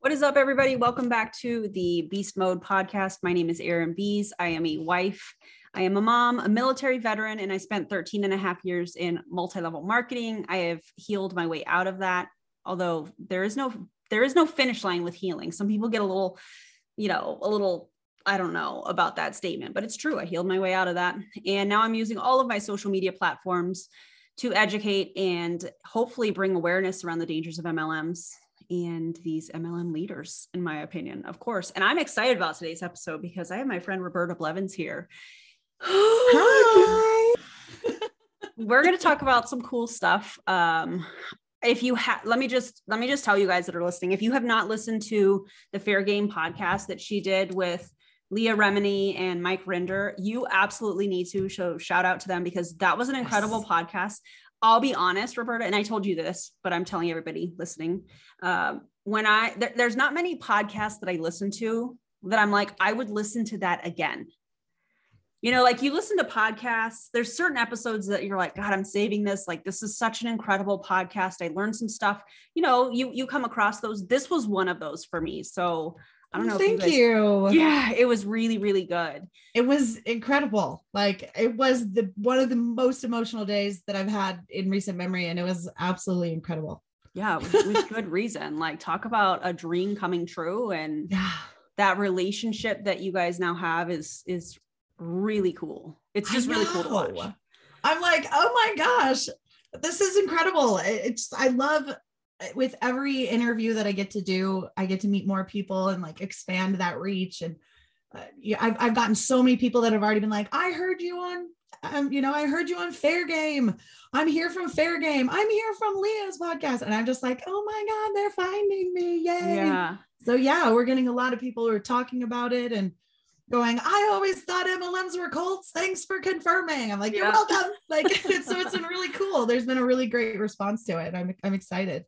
What is up, everybody? Welcome back to the Beast Mode podcast. My name is Erin Biest. I am a wife. I am a mom, a military veteran, and I spent 13 and a half years in multi level marketing. I have healed my way out of that, although there is no there is no finish line with healing. Some people get a little, you know, a little I don't know about that statement, but it's true. I healed my way out of that. And now I'm using all of my social media platforms to educate and hopefully bring awareness around the dangers of MLMs and these MLM leaders, in my opinion, of course. And I'm excited about today's episode because I have my friend Roberta Blevins here. Hi. We're going to talk about some cool stuff. Um, if you have let me just let me just tell you guys that are listening if you have not listened to the fair game podcast that she did with leah remini and mike rinder you absolutely need to show shout out to them because that was an incredible yes. podcast I'll be honest, Roberta, and I told you this, but I'm telling everybody listening. Um, when I there, there's not many podcasts that I listen to that I'm like, I would listen to that again. You know, like you listen to podcasts, there's certain episodes that you're like, God, I'm saving this. Like, this is such an incredible podcast. I learned some stuff. You know, you you come across those. This was one of those for me. So I don't know. Thank you, you. Yeah, it was really, really good. It was incredible. Like it was the one of the most emotional days that I've had in recent memory, and it was absolutely incredible. Yeah, with, with good reason. Like talk about a dream coming true, and yeah. that relationship that you guys now have is is really cool. It's just really cool to watch. I'm like, oh my gosh, this is incredible. It's I love with every interview that I get to do, I get to meet more people and like expand that reach. And uh, yeah, I've, I've gotten so many people that have already been like, I heard you on, um, you know, I heard you on Fair Game. I'm here from Fair Game. I'm here from Leah's podcast. And I'm just like, oh my God, they're finding me. Yay. Yeah. So yeah, we're getting a lot of people who are talking about it and going, I always thought MLMs were cults. Thanks for confirming. I'm like, you're welcome. Like, so it's been really cool. There's been a really great response to it. I'm, I'm excited.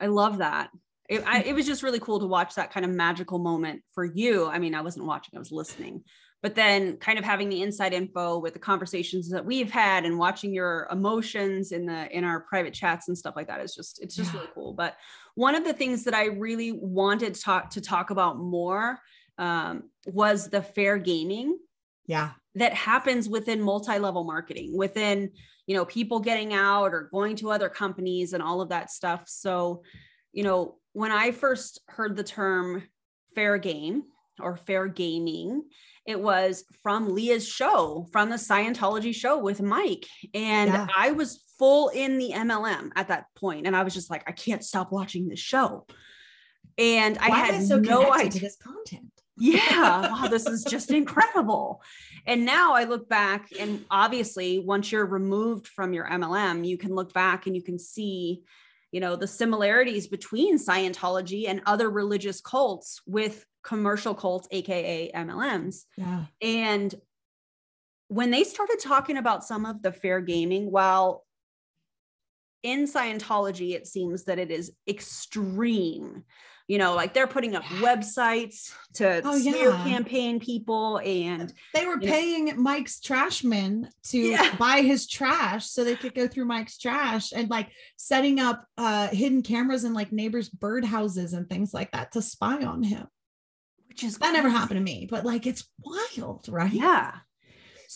I love that. It, I, it was just really cool to watch that kind of magical moment for you. I mean, I wasn't watching, I was listening, but then kind of having the inside info with the conversations that we've had and watching your emotions in the in our private chats and stuff like that is just it's just yeah. really cool. But one of the things that I really wanted to talk to talk about more um, was the fair gaming. Yeah. That happens within multi-level marketing, within you know people getting out or going to other companies and all of that stuff. So you know when i first heard the term fair game or fair gaming it was from leah's show from the scientology show with mike. And yeah. i was full in the mlm at that point and i was just like i can't stop watching this show. And Why i had so no idea to this content yeah. Wow this is just incredible. And now i look back and obviously once you're removed from your mlm you can look back and you can see you know the similarities between scientology and other religious cults with commercial cults aka mlms yeah. And when they started talking about some of the fair gaming while in Scientology, it seems that it is extreme you know like they're putting up websites to oh, smear yeah. campaign people and they were paying know. mike's trashmen to yeah. buy his trash so they could go through mike's trash and like setting up uh hidden cameras in like neighbors birdhouses and things like that to spy on him which is that crazy. never happened to me but like it's wild right yeah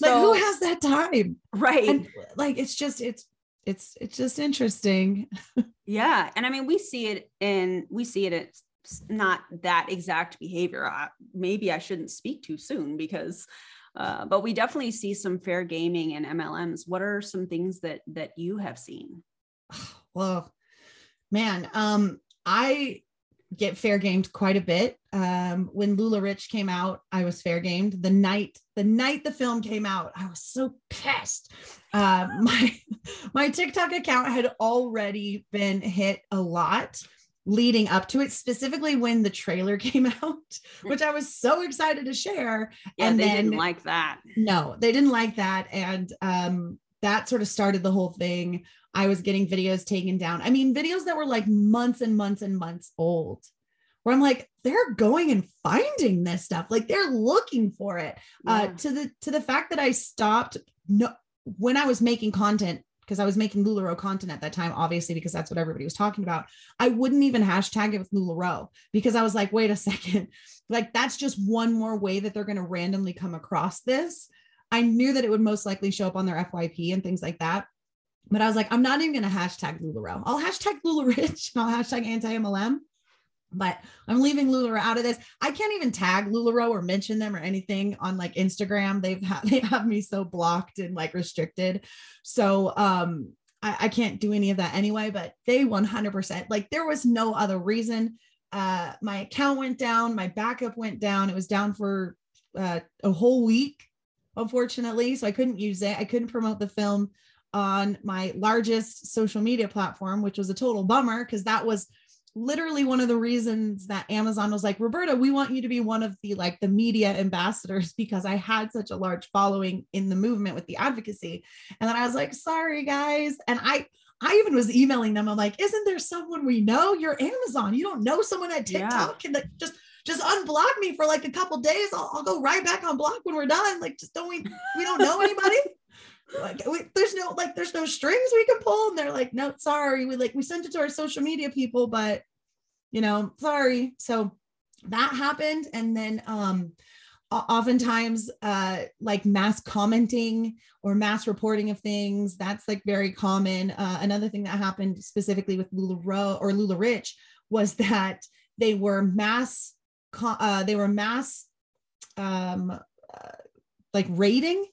like so, who has that time right and like it's just it's it's it's just interesting yeah and i mean we see it in we see it it's not that exact behavior uh, maybe i shouldn't speak too soon because uh, but we definitely see some fair gaming and mlms what are some things that that you have seen? Well man um i get fair gamed quite a bit. Um, when LuLaRich came out, I was fair gamed. The night the night the film came out, I was so pissed. Uh, my my TikTok account had already been hit a lot leading up to it, specifically when the trailer came out, which I was so excited to share. Yeah, and they then, didn't like that. No, they didn't like that, and um, that sort of started the whole thing. I was getting videos taken down. I mean, videos that were like months and months and months old, where I'm like, they're going and finding this stuff. Like they're looking for it. Uh, yeah. Uh, to the to the fact that I stopped no when I was making content because I was making LuLaRoe content at that time, obviously, because that's what everybody was talking about. I wouldn't even hashtag it with LuLaRoe because I was like, wait a second, like that's just one more way that they're going to randomly come across this. I knew that it would most likely show up on their FYP and things like that. But I was like, I'm not even going to hashtag LuLaRoe. I'll hashtag LulaRich and I'll hashtag anti MLM but I'm leaving LuLaRoe out of this. I can't even tag LuLaRoe or mention them or anything on like Instagram. They've ha- they have me so blocked and like restricted. So um I, I can't do any of that anyway, but they 100% like there was no other reason. Uh my account went down, my backup went down. It was down for uh, a whole week, unfortunately. So I couldn't use it. I couldn't promote the film on my largest social media platform, which was a total bummer because that was literally one of the reasons that Amazon was like, Roberta, we want you to be one of the like the media ambassadors because I had such a large following in the movement with the advocacy. And then I was like, sorry guys. And I I even was emailing them. I'm like, isn't there someone we know? You're Amazon. You don't know someone at TikTok yeah. and just just unblock me for like a couple days. I'll, I'll go right back on block when we're done. Like, just don't we we don't know anybody. like we, there's no like there's no strings we can pull. And they're like no sorry. We like we sent it to our social media people but you know sorry. So that happened. And then um oftentimes uh like mass commenting or mass reporting of things that's like very common. Uh, another thing that happened specifically with LuLaRoe or lula rich was that they were mass uh, they were mass um uh, like rating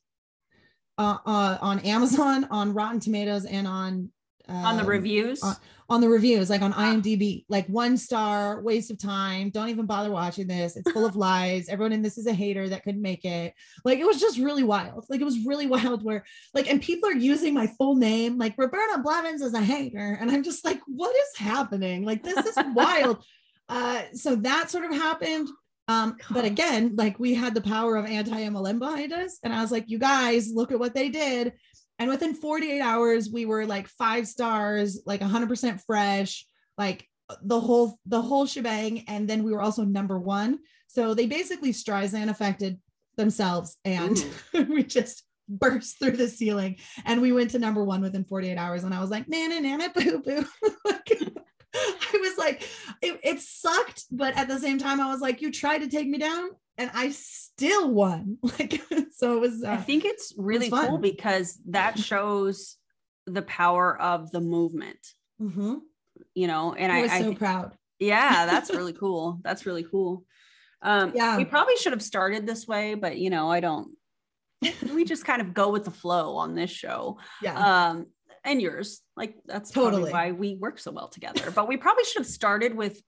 uh, uh, on Amazon, on Rotten Tomatoes, and on um, on the reviews. On, on, the reviews, like on IMDb, like one star, waste of time. Don't even bother watching this. It's full of lies. Everyone in this is a hater that couldn't make it. Like it was just really wild. Like it was really wild. Where like, and people are using my full name, like Roberta Blevins is a hater, and I'm just like, what is happening? Like this is wild. Uh, so that sort of happened. Um, but again, like we had the power of anti MLM behind us. And I was like, you guys, look at what they did. And within 48 hours, we were like five stars, like 100% fresh, like the whole the whole shebang. And then we were also number one. So they basically Streisand affected themselves, and we just burst through the ceiling. And we went to number one within 48 hours. And I was like, nana nana boo boo. I was like, it, it sucked, but at the same time, I was like, you tried to take me down, and I still won. Like, so it was. Uh, I think it's really it cool because that shows the power of the movement. Mm-hmm. You know, and I was I, so I, proud. Yeah, that's really cool. That's really cool. Um, yeah, we probably should have started this way, but you know, I don't. we just kind of go with the flow on this show. Yeah. Um, and yours. Like that's totally why we work so well together. But we probably should have started with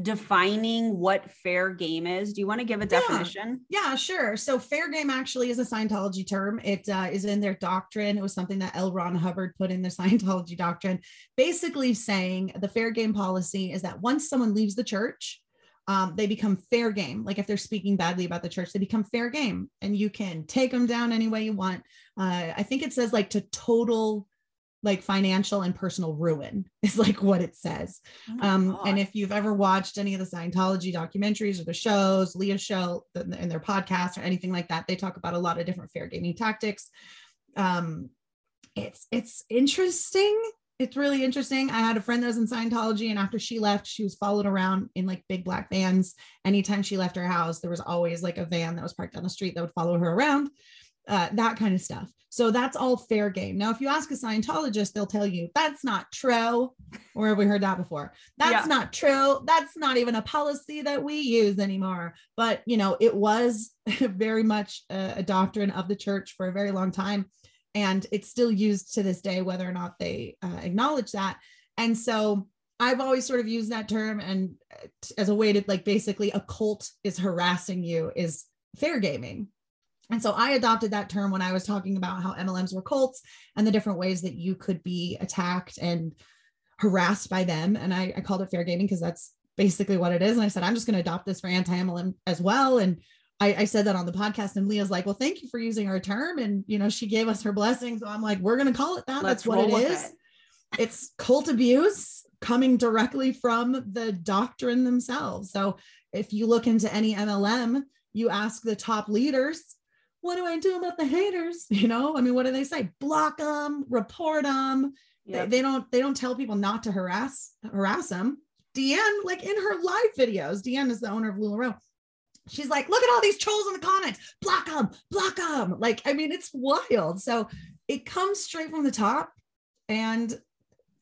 defining what fair game is. Do you want to give a definition? Yeah, yeah sure. So fair game actually is a Scientology term. It uh, is in their doctrine. It was something that L. Ron Hubbard put in the Scientology doctrine, basically saying the fair game policy is that once someone leaves the church, um, they become fair game. Like if they're speaking badly about the church, they become fair game, and you can take them down any way you want. Uh, I think it says like to total like financial and personal ruin is like what it says. Oh um, and if you've ever watched any of the Scientology documentaries or the shows, Leah show in their podcast or anything like that, they talk about a lot of different fair gaming tactics. Um, it's it's interesting. It's really interesting. I had a friend that was in Scientology, and after she left, she was followed around in like big black vans. Anytime she left her house, there was always like a van that was parked down the street that would follow her around uh, that kind of stuff. So that's all fair game. Now, if you ask a Scientologist, they'll tell you that's not true. Or have we heard that before? That's yeah. not true. That's not even a policy that we use anymore. But, you know, it was very much a, a doctrine of the church for a very long time. And it's still used to this day, whether or not they uh, acknowledge that. And so I've always sort of used that term and uh, as a way to like basically a cult is harassing you is fair gaming and so I adopted that term when I was talking about how MLMs were cults and the different ways that you could be attacked and harassed by them. And I, I called it fair gaming because that's basically what it is. And I said, I'm just going to adopt this for anti MLM as well. And I, I, said that on the podcast, and Leah's like, Well, thank you for using our term. And, you know, she gave us her blessing. So I'm like, We're going to call it that. Let's that's what it is. It. It's cult abuse coming directly from the doctrine themselves. So if you look into any MLM, you ask the top leaders what do I do about the haters? You know, I mean, what do they say? Block them, report them. Yep. They, they don't they don't tell people not to harass harass them. Deanne, like in her live videos, Deanne is the owner of LuLaRoe. She's like, look at all these trolls in the comments. Block them, block them. Like, I mean, it's wild. So it comes straight from the top, and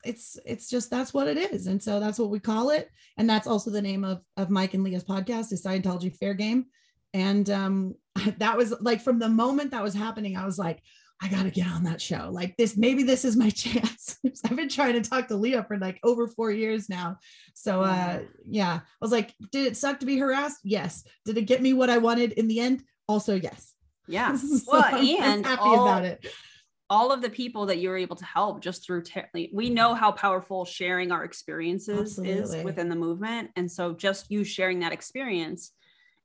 it's it's just that's what it is. And so that's what we call it. And that's also the name of of Mike and Leah's podcast is Scientology Fair Game. And um, that was like from the moment that was happening, I was like, I got to get on that show. Like this, maybe this is my chance. I've been trying to talk to Leah for like over four years now. So uh yeah, I was like, did it suck to be harassed? Yes. Did it get me what I wanted in the end? Also, yes. Yeah. So Well, I'm- I'm and happy all- about it. all of the people that you were able to help just through te- we know how powerful sharing our experiences Absolutely. is within the movement and so just you sharing that experience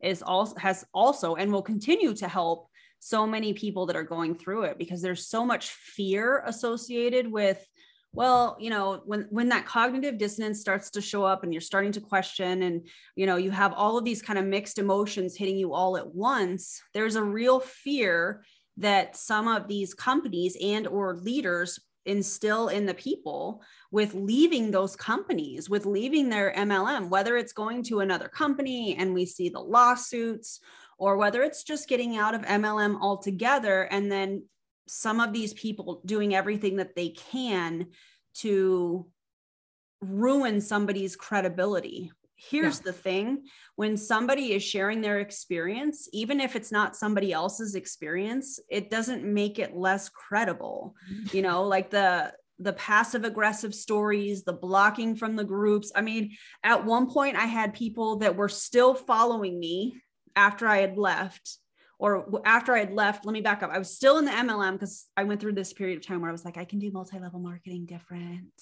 is also has also and will continue to help so many people that are going through it because there's so much fear associated with well you know when when that cognitive dissonance starts to show up and you're starting to question and you know you have all of these kind of mixed emotions hitting you all at once there's a real fear that some of these companies and or leaders instill in the people with leaving those companies with leaving their mlm whether it's going to another company and we see the lawsuits or whether it's just getting out of mlm altogether and then some of these people doing everything that they can to ruin somebody's credibility here's the thing. When somebody is sharing their experience even if it's not somebody else's experience it doesn't make it less credible. Mm-hmm. You know like the the passive aggressive stories the blocking from the groups. I mean at one point i had people that were still following me after i had left or after i had left let me back up. I was still in the mlm because i went through this period of time where i was like i can do multi-level marketing different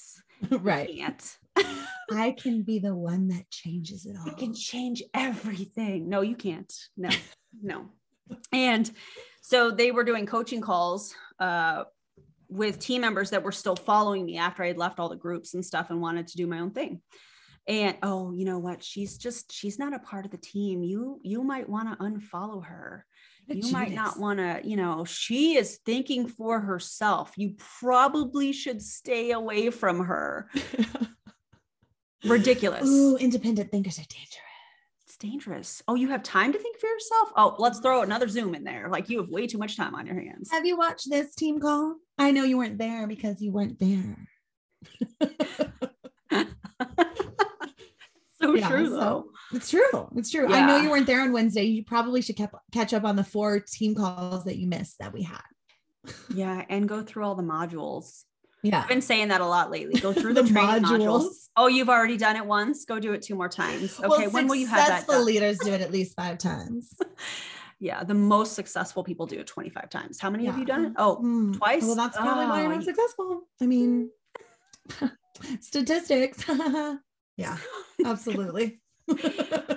right. can't I can be the one that changes it all. I can change everything. No, you can't. No, no. And so they were doing coaching calls uh, with team members that were still following me after I had left all the groups and stuff and wanted to do my own thing. And oh, you know what? She's just she's not a part of the team. You you might want to unfollow her. You might not want to, you know, she is thinking for herself. You probably should stay away from her. Ridiculous. Ooh, independent thinkers are dangerous. It's dangerous. Oh, you have time to think for yourself? Oh, let's throw another Zoom in there. Like you have way too much time on your hands. Have you watched this team call? I know you weren't there because you weren't there. So Yeah, true so- though. It's true. It's true. I know you weren't there on Wednesday. You probably should kept, catch up on the four team calls that you missed that we had. Yeah, and go through all the modules. Yeah. I've been saying that a lot lately. Go through the, training modules. Oh, you've already done it once. Go do it two more times. Okay, Well, when will you have that? successful leaders do it at least five times. Yeah, the most successful people do it 25 times. How many have you done it? Oh, Hmm. twice? Well, that's probably why you're Oh, not successful. I mean, statistics. yeah, absolutely.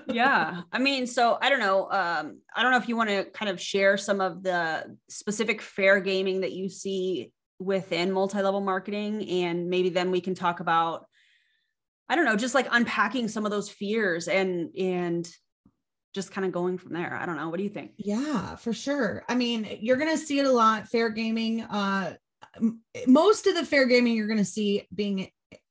yeah i mean so i don't know um i don't know if you want to kind of share some of the specific fair gaming that you see within multi-level marketing and maybe then we can talk about i don't know just like unpacking some of those fears and and just kind of going from there i don't know what do you think Yeah, for sure. I mean, you're going to see it a lot. Fair gaming. Uh, most of the fair gaming you're going to see being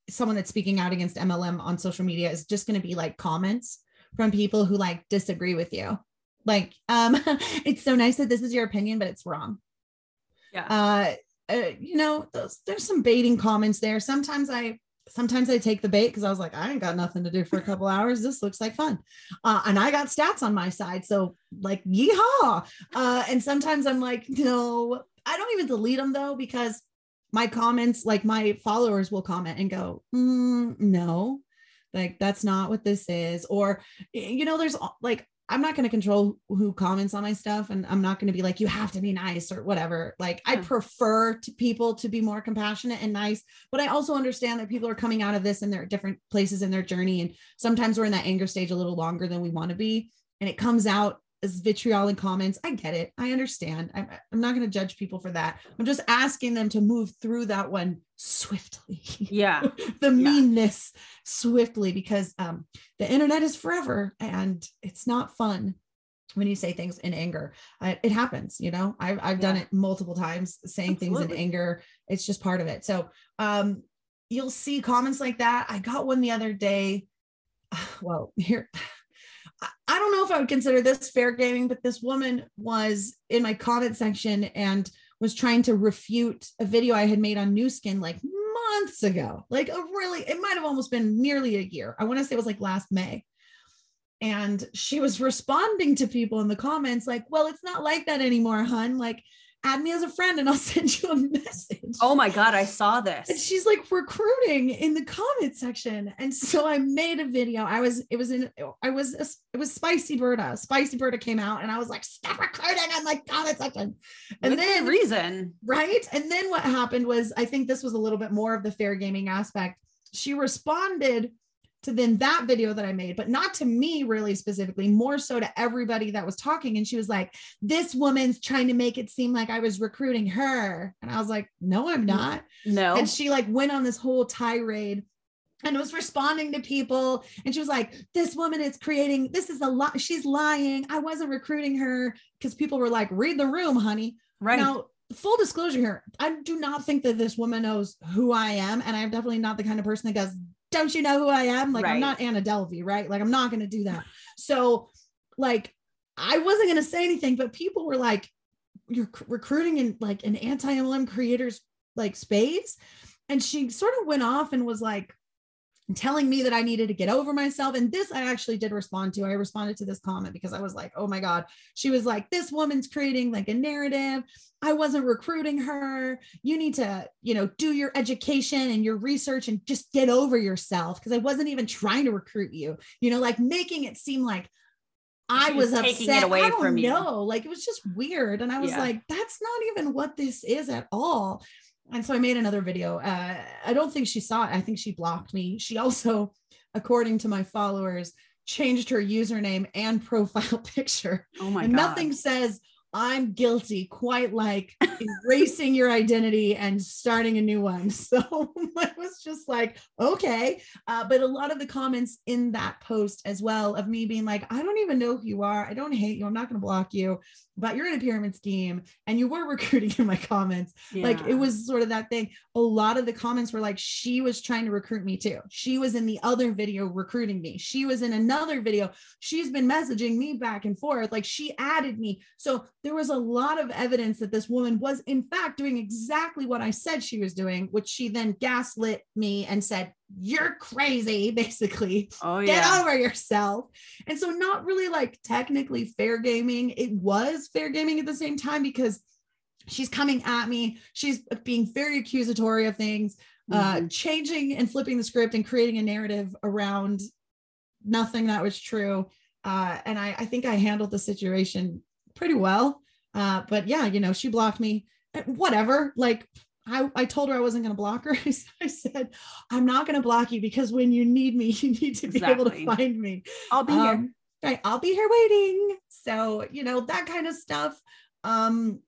someone that's speaking out against MLM on social media is just going to be like comments from people who like disagree with you. Like, um, it's so nice that this is your opinion, but it's wrong. yeah Uh, uh you know, those, there's some baiting comments there. Sometimes I sometimes I take the bait because I was like, I ain't got nothing to do for a couple hours. This looks like fun. Uh, and I got stats on my side. So like yeehaw. Uh, and sometimes I'm like, no, I don't even delete them though, because my comments, like my followers will comment and go, "Mm, no, like that's not what this is. Or, you know, there's like, I'm not going to control who comments on my stuff and I'm not going to be like, you have to be nice or whatever. Like, I prefer to people to be more compassionate and nice, but I also understand that people are coming out of this and they're at different places in their journey. And sometimes we're in that anger stage a little longer than we want to be. And it comes out as vitriol in comments. I get it. I understand. I'm, I'm not going to judge people for that. I'm just asking them to move through that one swiftly. yeah the meanness swiftly because um, the internet is forever and it's not fun. when you say things in anger. It happens, you know. I've I've done it multiple times, saying things in anger. It's just part of it. So um you'll see comments like that. I got one the other day. Well, here I- don't know if I would consider this fair gaming, but this woman was in my comment section and was trying to refute a video I had made on Nu Skin like months ago. Like a really, it might have almost been nearly a year. I want to say it was like last May. And she was responding to people in the comments like, well, it's not like that anymore, hun. Like, add me as a friend and I'll send you a message. Oh my God, I saw And this. she's like recruiting in the comment section. And so I made a video. I was, it was in, I was, it was Spicy Berta. Uh, Spicy Berta came out and I was like, stop recruiting in my comment section. And With then, reason. right. And then what happened was, I think this was a little bit more of the fair gaming aspect. She responded to then that video that I made, but not to me really specifically, more so to everybody that was talking. And she was like, this woman's trying to make it seem like I was recruiting her. And I was like, no, I'm not No. and she like went on this whole tirade and was responding to people and she was like this woman is creating this is a lot she's lying i wasn't recruiting her because people were like read the room honey right. now full disclosure here i do not think that this woman knows who i am and i'm definitely not the kind of person that goes don't you know who i am? Like i'm not anna delvey right? Like i'm not going to do that. So like i wasn't going to say anything but people were like you're recruiting in like an anti-mlm creators like space? And she sort of went off and was like telling me that I needed to get over myself. And this I actually did respond to. I responded to this comment because I was like, oh my God. She was like, this woman's creating like a narrative. I wasn't recruiting her. You need to, you know, do your education and your research and just get over yourself. Cause I wasn't even trying to recruit you, you know, like making it seem like I was, upset. it away I don't from you. know. Like it was just weird. And I was Yeah. like, that's not even what this is at all and so I made another video. Uh, I don't think she saw it. I think she blocked me. She also, according to my followers, changed her username and profile picture. oh my and God. nothing says I'm guilty quite like erasing your identity and starting a new one. So I was just like, okay. Uh, but a lot of the comments in that post as well of me being like, I don't even know who you are. I don't hate you. I'm not going to block you, but you're in a pyramid scheme and you were recruiting in my comments. Like it was sort of that thing. A lot of the comments were like she was trying to recruit me too. She was in the other video recruiting me. She was in another video. She's been messaging me back and forth. Like she added me. So there was a lot of evidence that this woman was in fact doing exactly what i said she was doing which she then gaslit me and said you're crazy basically Oh yeah. get over yourself. And so, not really like technically fair gaming. It was fair gaming at the same time because she's coming at me. She's being very accusatory of things, uh, Mhm. changing and flipping the script and creating a narrative around nothing that was true. Uh, and I, I think I handled the situation pretty well. Uh, but yeah, you know, she blocked me. Uh, Whatever. Like I, I told her I wasn't going to block her. I said, I'm not going to block you because when you need me, you need to be able to find me. I'll be here. Um, Right. I'll be here waiting. So, you know, that kind of stuff. Um,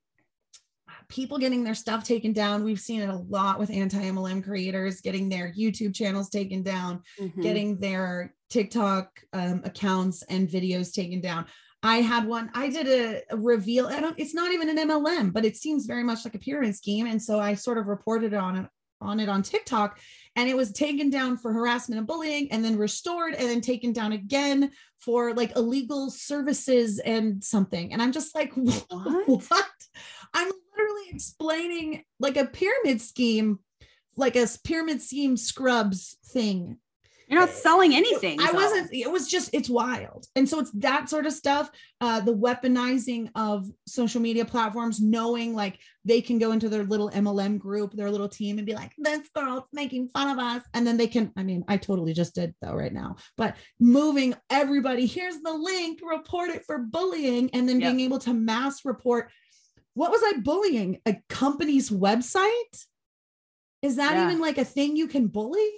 people getting their stuff taken down. We've seen it a lot with anti-MLM creators getting their YouTube channels taken down, Mhm. getting their TikTok um, accounts and videos taken down. I had one, I did a, a reveal. I don't, it's not even an MLM, but it seems very much like a pyramid scheme. And so I sort of reported on it on it on TikTok and it was taken down for harassment and bullying and then restored and then taken down again for like illegal services and something. And I'm just like, what? What? I'm literally explaining like a pyramid scheme, like a pyramid scheme scrubs thing. You're not selling anything. I though. wasn't, it was just, it's wild. And so it's that sort of stuff. Uh, the weaponizing of social media platforms, knowing like they can go into their little MLM group, their little team and be like, this girl's making fun of us. And then they can, I mean, I totally just did though right now, but moving everybody, here's the link, report it for bullying, and then Yep. being able to mass report. What was I bullying? A company's website? Is that Yeah. even like a thing you can bully?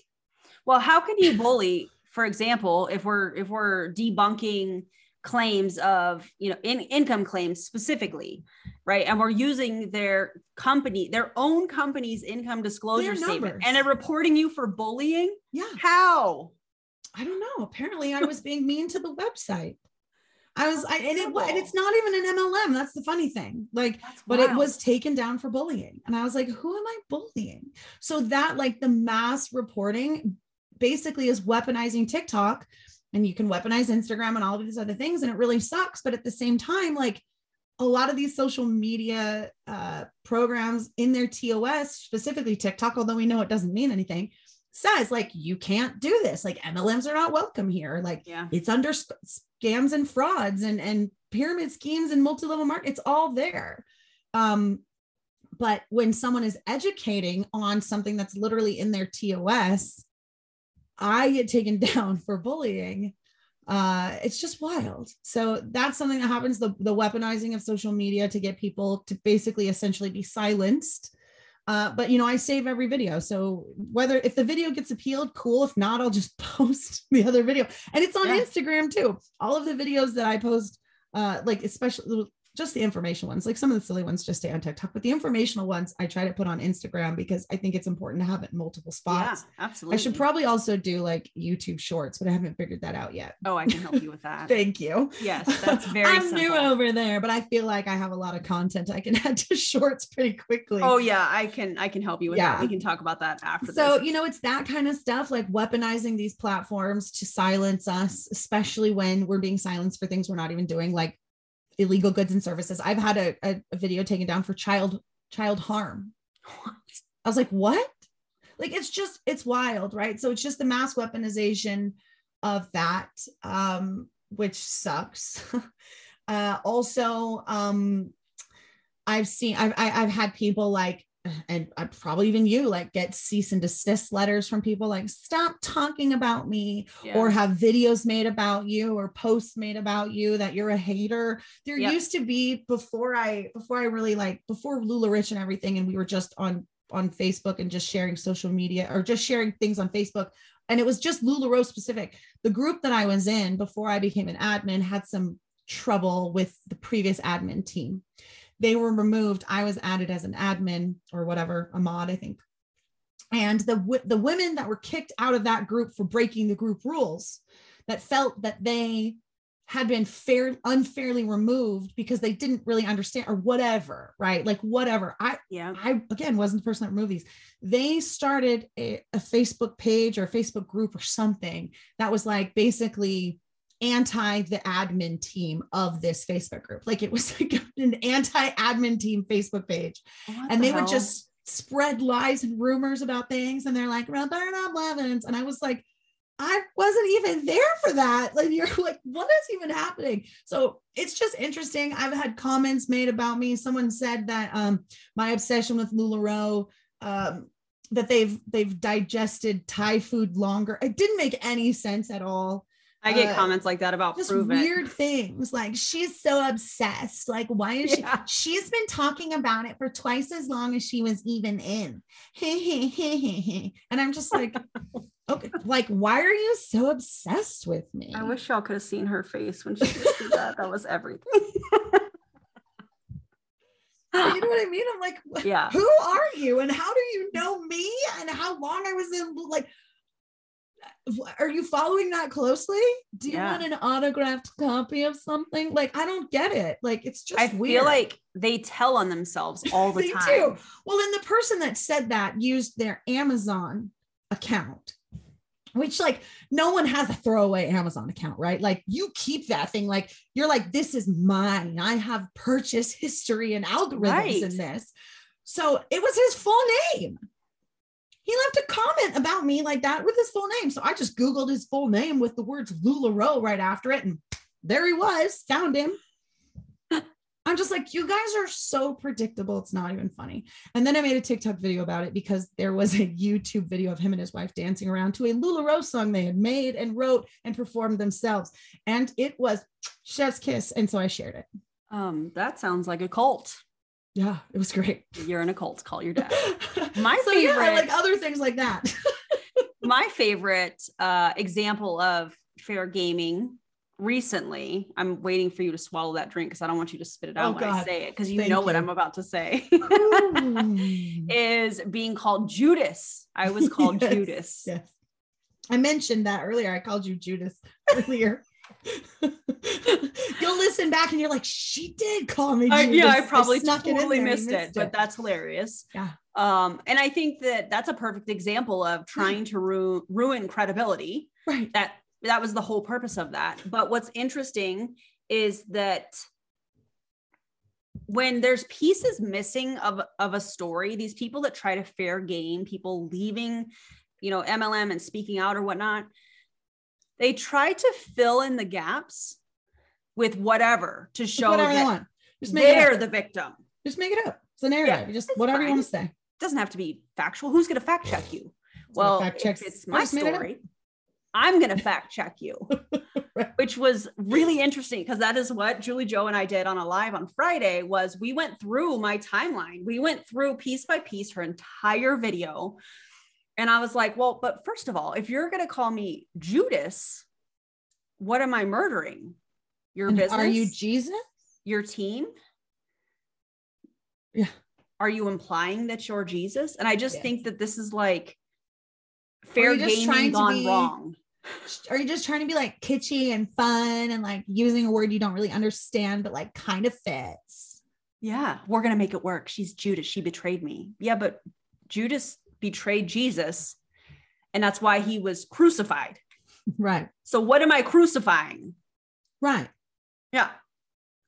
Well, how can you bully, for example, if we're if we're debunking claims of you know in, income claims specifically, right? And we're using their company, their own company's income disclosure statement, and they're reporting you for bullying. Yeah. How? I don't know. Apparently, I was being mean to the website. I was, I, and, it, and it's not even an MLM. That's the funny thing. Like, That's but it was taken down for bullying. And I was like, who am I bullying? So that, like, the mass reporting basically is weaponizing TikTok and you can weaponize Instagram and all of these other things. And it really sucks. But at the same time, like, a lot of these social media uh, programs in their TOS, specifically TikTok, although we know it doesn't mean anything, says like you can't do this. Like MLMs are not welcome here. Like yeah. it's under sc- scams and frauds and and pyramid schemes and multi-level market it's all there um but when someone is educating on something that's literally in their tos i get taken down for bullying uh it's just wild so that's something that happens the the weaponizing of social media to get people to basically essentially be silenced uh, but you know, I save every video. So whether if the video gets appealed, cool. If not, I'll just post the other video. And it's on Yeah. Instagram too. All of the videos that I post, uh, like especially just the information ones, like some of the silly ones just stay on TikTok, but the informational ones I try to put on Instagram because I think it's important to have it in multiple Yeah, spots. absolutely. I should probably also do like YouTube shorts, but I haven't figured that out yet. Oh, I can help you with that. Thank you. yes, that's very I'm simple. new over there, but I feel like I have a lot of content I can add to shorts pretty quickly. Oh yeah, I can I can help you with that. Yeah. We can talk about that after so this. you know it's that kind of stuff like weaponizing these platforms to silence us especially when we're being silenced for things we're not even doing like illegal goods and services. I've had a, a, a video taken down for child child harm. What? i was like what? Like it's just it's wild right? So it's just the mass weaponization of that um which sucks. Uh also um i've seen i've I- i've had people like and I probably even you like get cease and desist letters from people like stop talking about me Yeah. or have videos made about you or posts made about you that you're a hater there Yep. used to be before i before i really like before lula rich and everything and we were just on on facebook and just sharing social media or just sharing things on facebook and it was just lularoe specific the group that i was in before i became an admin had some trouble with the previous admin team they were removed i was added as an admin or whatever a mod i think and the the women that were kicked out of that group for breaking the group rules that felt that they had been fair unfairly removed because they didn't really understand or whatever right like whatever i yeah. I again wasn't the person that removed these. They started a, a Facebook page or a Facebook group or something that was like basically anti the admin team of this Facebook group. Like it was like an anti-admin team Facebook page. What and the they would just spread lies and rumors about things. And they're like, Roberta Blevins. And I was like, I wasn't even there for that. Like you're like, what is even happening? So it's just interesting. I've had comments made about me. Someone said that um my obsession with LuLaRoe, um, that they've they've digested Thai food longer. It didn't make any sense at all. I get uh, comments like that about Just prove it. weird things like she's so obsessed. Like, why is Yeah. she? She's been talking about it for twice as long as she was even in. and I'm just like, okay, like, why are you so obsessed with me? I wish y'all could have seen her face when she did that. That was everything. you know what I mean? I'm like, yeah. who are you and how do you know me and how long I was in like are you following that closely? Do you Yeah. want an autographed copy of something? Like I don't get it. Like it's just I weird. feel like they tell on themselves all the They time. do. Well, and the person that said that used their Amazon account, which like no one has a throwaway Amazon account, right? Like you keep that thing, like you're like, this is mine. I have purchase history and algorithms Right. in this. So it was his full name. He left a comment about me like that with his full name. So I just Googled his full name with the words LuLaRoe right after it. And there he was, found him. I'm just like, you guys are so predictable. It's not even funny. And then I made a TikTok video about it because there was a YouTube video of him and his wife dancing around to a LuLaRoe song they had made and wrote and performed themselves. And it was chef's kiss. And so I shared it. Um, that sounds like a cult. Yeah, it was great. You're in a cult. Call your dad. My so yeah, favorite- like other things like that. My favorite uh, example of fair gaming recently. I'm waiting for you to swallow that drink because I don't want you to spit it out Oh, when I say it because you Thank know what. I'm about to say. Is being called Judas. I was called Yes, Judas. Yes. I mentioned that earlier. I called you Judas earlier. You'll listen back and you're like, she did call me. I, yeah, I probably it in totally and missed it, missed but that's hilarious. Yeah. Um, and I think that that's a perfect example of trying to ru- ruin credibility. right. That that was the whole purpose of that. But what's interesting is that when there's pieces missing of of a story, these people that try to fair game, people leaving, you know, MLM and speaking out or whatnot, they try to fill in the gaps with whatever to show whatever they that want. Just make they're the victim. Just make it up. It's a narrative. Yeah, just whatever you want to say. It doesn't have to be factual. Who's going to fact check you? It's Well, fact if check- it's my made it story, I'm going to fact check you, Right. which was really interesting because that is what Julie Joe and I did on a live on Friday was we went through my timeline. We went through piece by piece her entire video. And I was like, well, but first of all, if you're going to call me Judas, what am I murdering? Your And business? Are you Jesus? your team? Yeah. Are you implying that you're Jesus? And I just Yes. think that this is like fair you just trying gaming to gone be- wrong. Are you just trying to be like kitschy and fun and like using a word you don't really understand, but like kind of fits? Yeah, we're gonna make it work. She's Judas. She betrayed me. Yeah, but Judas betrayed Jesus, and that's why he was crucified. Right. So what am I crucifying? Right. Yeah.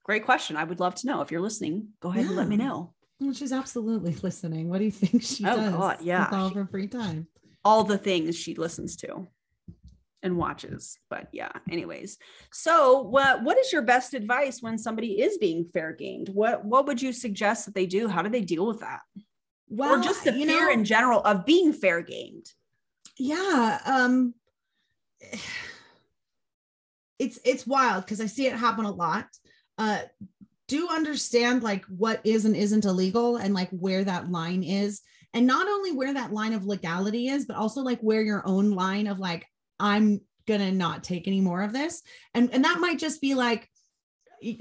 Great question. I would love to know. If you're listening, go ahead and let me know. Well, she's absolutely listening. What do you think she Oh, does? God, yeah. All of her free time. all the things she listens to and watches. But yeah, anyways. So what what is your best advice when somebody is being fair gamed? What what would you suggest that they do? How do they deal with that? Well, or just the fear know, in general of being fair gamed? yeah. Um it's it's wild because I see it happen a lot. Uh do understand like what is and isn't illegal and like where that line is and not only where that line of legality is but also like where your own line of like i'm gonna not take any more of this and and that might just be like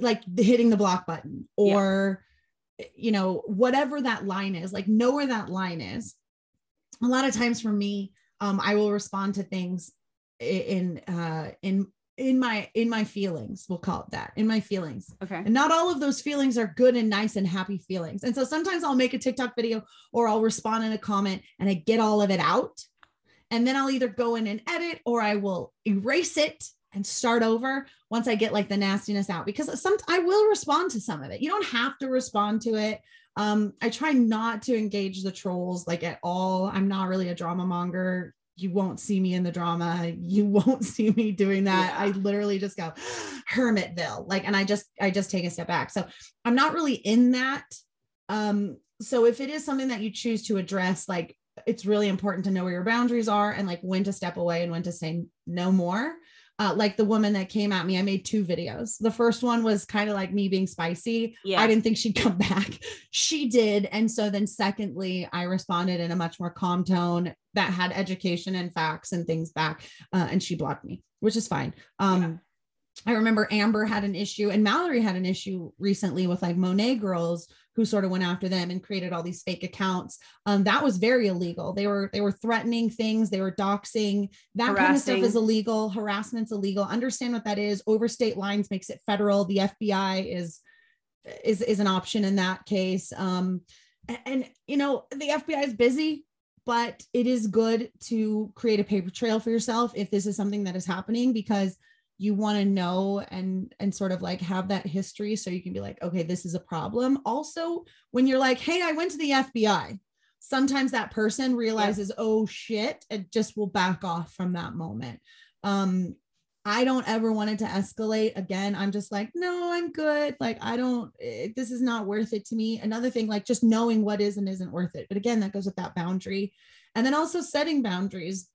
like hitting the block button or you know whatever that line is like know where that line is a lot of times for me um i will respond to things in uh in in my in my feelings we'll call it that in my feelings Okay. and not all of those feelings are good and nice and happy feelings. And so sometimes I'll make a TikTok video or I'll respond in a comment and I get all of it out. And then I'll either go in and edit or I will erase it and start over once I get like the nastiness out because some I will respond to some of it. You don't have to respond to it. Um, I try not to engage the trolls like at all. I'm not really a drama monger. You won't see me in the drama. You won't see me doing that. Yeah. I literally just go hermitville like and i just i just take a step back so i'm not really in that um so if it is something that you choose to address like it's really important to know where your boundaries are and like when to step away and when to say no more uh, like the woman that came at me i made two videos. The first one was kind of like me being spicy. Yeah. i didn't think she'd come back. She did. And so then secondly i responded in a much more calm tone that had education and facts and things back uh, and she blocked me which is fine. Um I remember Amber had an issue and Mallory had an issue recently with like Monat girls who sort of went after them and created all these fake accounts. Um, that was very illegal. They were they were threatening things, they were doxing, that kind of stuff is illegal. Harassment's illegal. Understand what that is. Overstate lines makes it federal. The FBI is is is an option in that case. Um, and, and you know the FBI is busy but it is good to create a paper trail for yourself if this is something that is happening because you want to know and and sort of like have that history so you can be like okay this is a problem. Also when you're like hey i went to the fbi sometimes that person realizes oh shit it just will back off from that moment. Um i don't ever want it to escalate. Again i'm just like no i'm good. Like i don't it, this is not worth it to me. Another thing like just knowing what is and isn't worth it. But again that goes with that boundary. And then also setting boundaries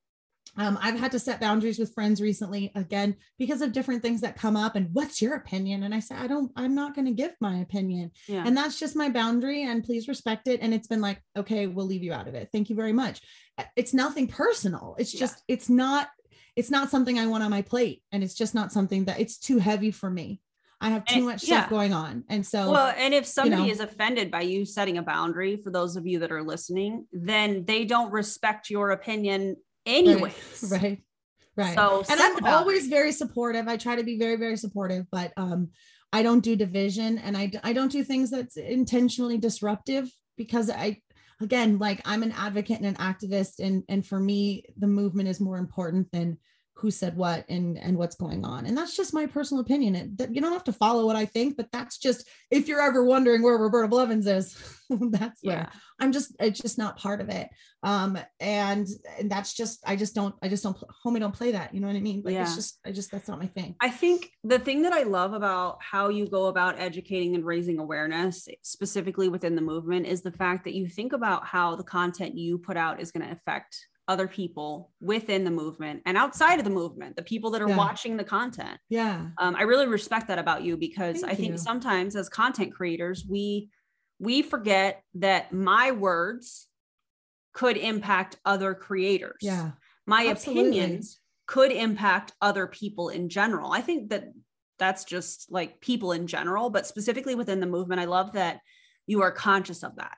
um, I've had to set boundaries with friends recently, again, because of different things that come up. And what's your opinion? And I said, I don't, I'm not going to give my opinion. yeah. And that's just my boundary. And please respect it. And it's been like, okay, we'll leave you out of it. Thank you very much. Uh, It's nothing personal. It's Yeah. just, it's not, it's not something I want on my plate. And it's just not something that it's too heavy for me. I have too And- much yeah. stuff going on. And so, well, and if somebody know. is offended by you setting a boundary, for those of you that are listening, then they don't respect your opinion anyways. right. Right. So and I'm always very supportive. I try to be very, very supportive, but um, I don't do division and I, I don't do things that's intentionally disruptive because I, again, like I'm an advocate and an activist. And, and for me, the movement is more important than who said what and, and what's going on. And that's just my personal opinion. It, that you don't have to follow what I think, but that's just, if you're ever wondering where Roberta Blevins is, that's where yeah. I'm just it's just not part of it. Um and and that's just I just don't I just don't homie don't play that. You know what I mean? Like Yeah. it's just I just that's not my thing. I think the thing that I love about how you go about educating and raising awareness, specifically within the movement, is the fact that you think about how the content you put out is going to affect other people within the movement and outside of the movement, the people that are Yeah. watching the content. Yeah. Um, I really respect that about you because Thank I think you. sometimes as content creators, we we forget that my words could impact other creators. Yeah. My Absolutely. opinions could impact other people in general. I think that that's just like people in general, but specifically within the movement, I love that you are conscious of that.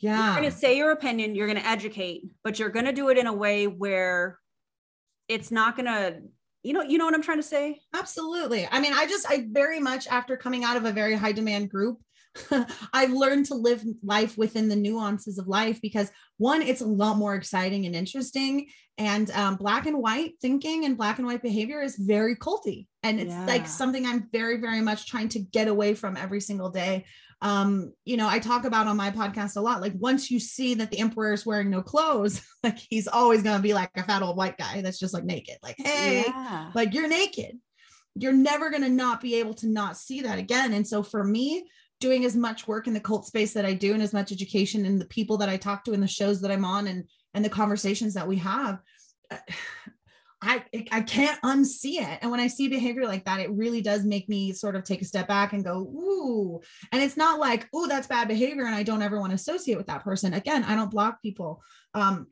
You're going to say your opinion, you're going to educate, but you're going to do it in a way where it's not going to, you know, you know what I'm trying to say? Absolutely. I mean, I just, I very much after coming out of a very high demand group, I've learned to live life within the nuances of life because one, it's a lot more exciting and interesting. And um, black and white thinking and black and white behavior is very culty. And it's Yeah. like something I'm very, very much trying to get away from every single day. Um, you know, I talk about on my podcast a lot. Like once you see that the emperor is wearing no clothes, like he's always gonna be like a fat old white guy that's just like naked. Like, hey, Yeah. like you're naked you're never going to not be able to not see that again and so for me doing as much work in the cult space that i do and as much education and the people that i talk to and the shows that i'm on and and the conversations that we have I I can't unsee it. And when I see behavior like that, it really does make me sort of take a step back and go, ooh. And it's not like, ooh that's bad behavior. And I don't ever want to associate with that person. Again, I don't block people. Um,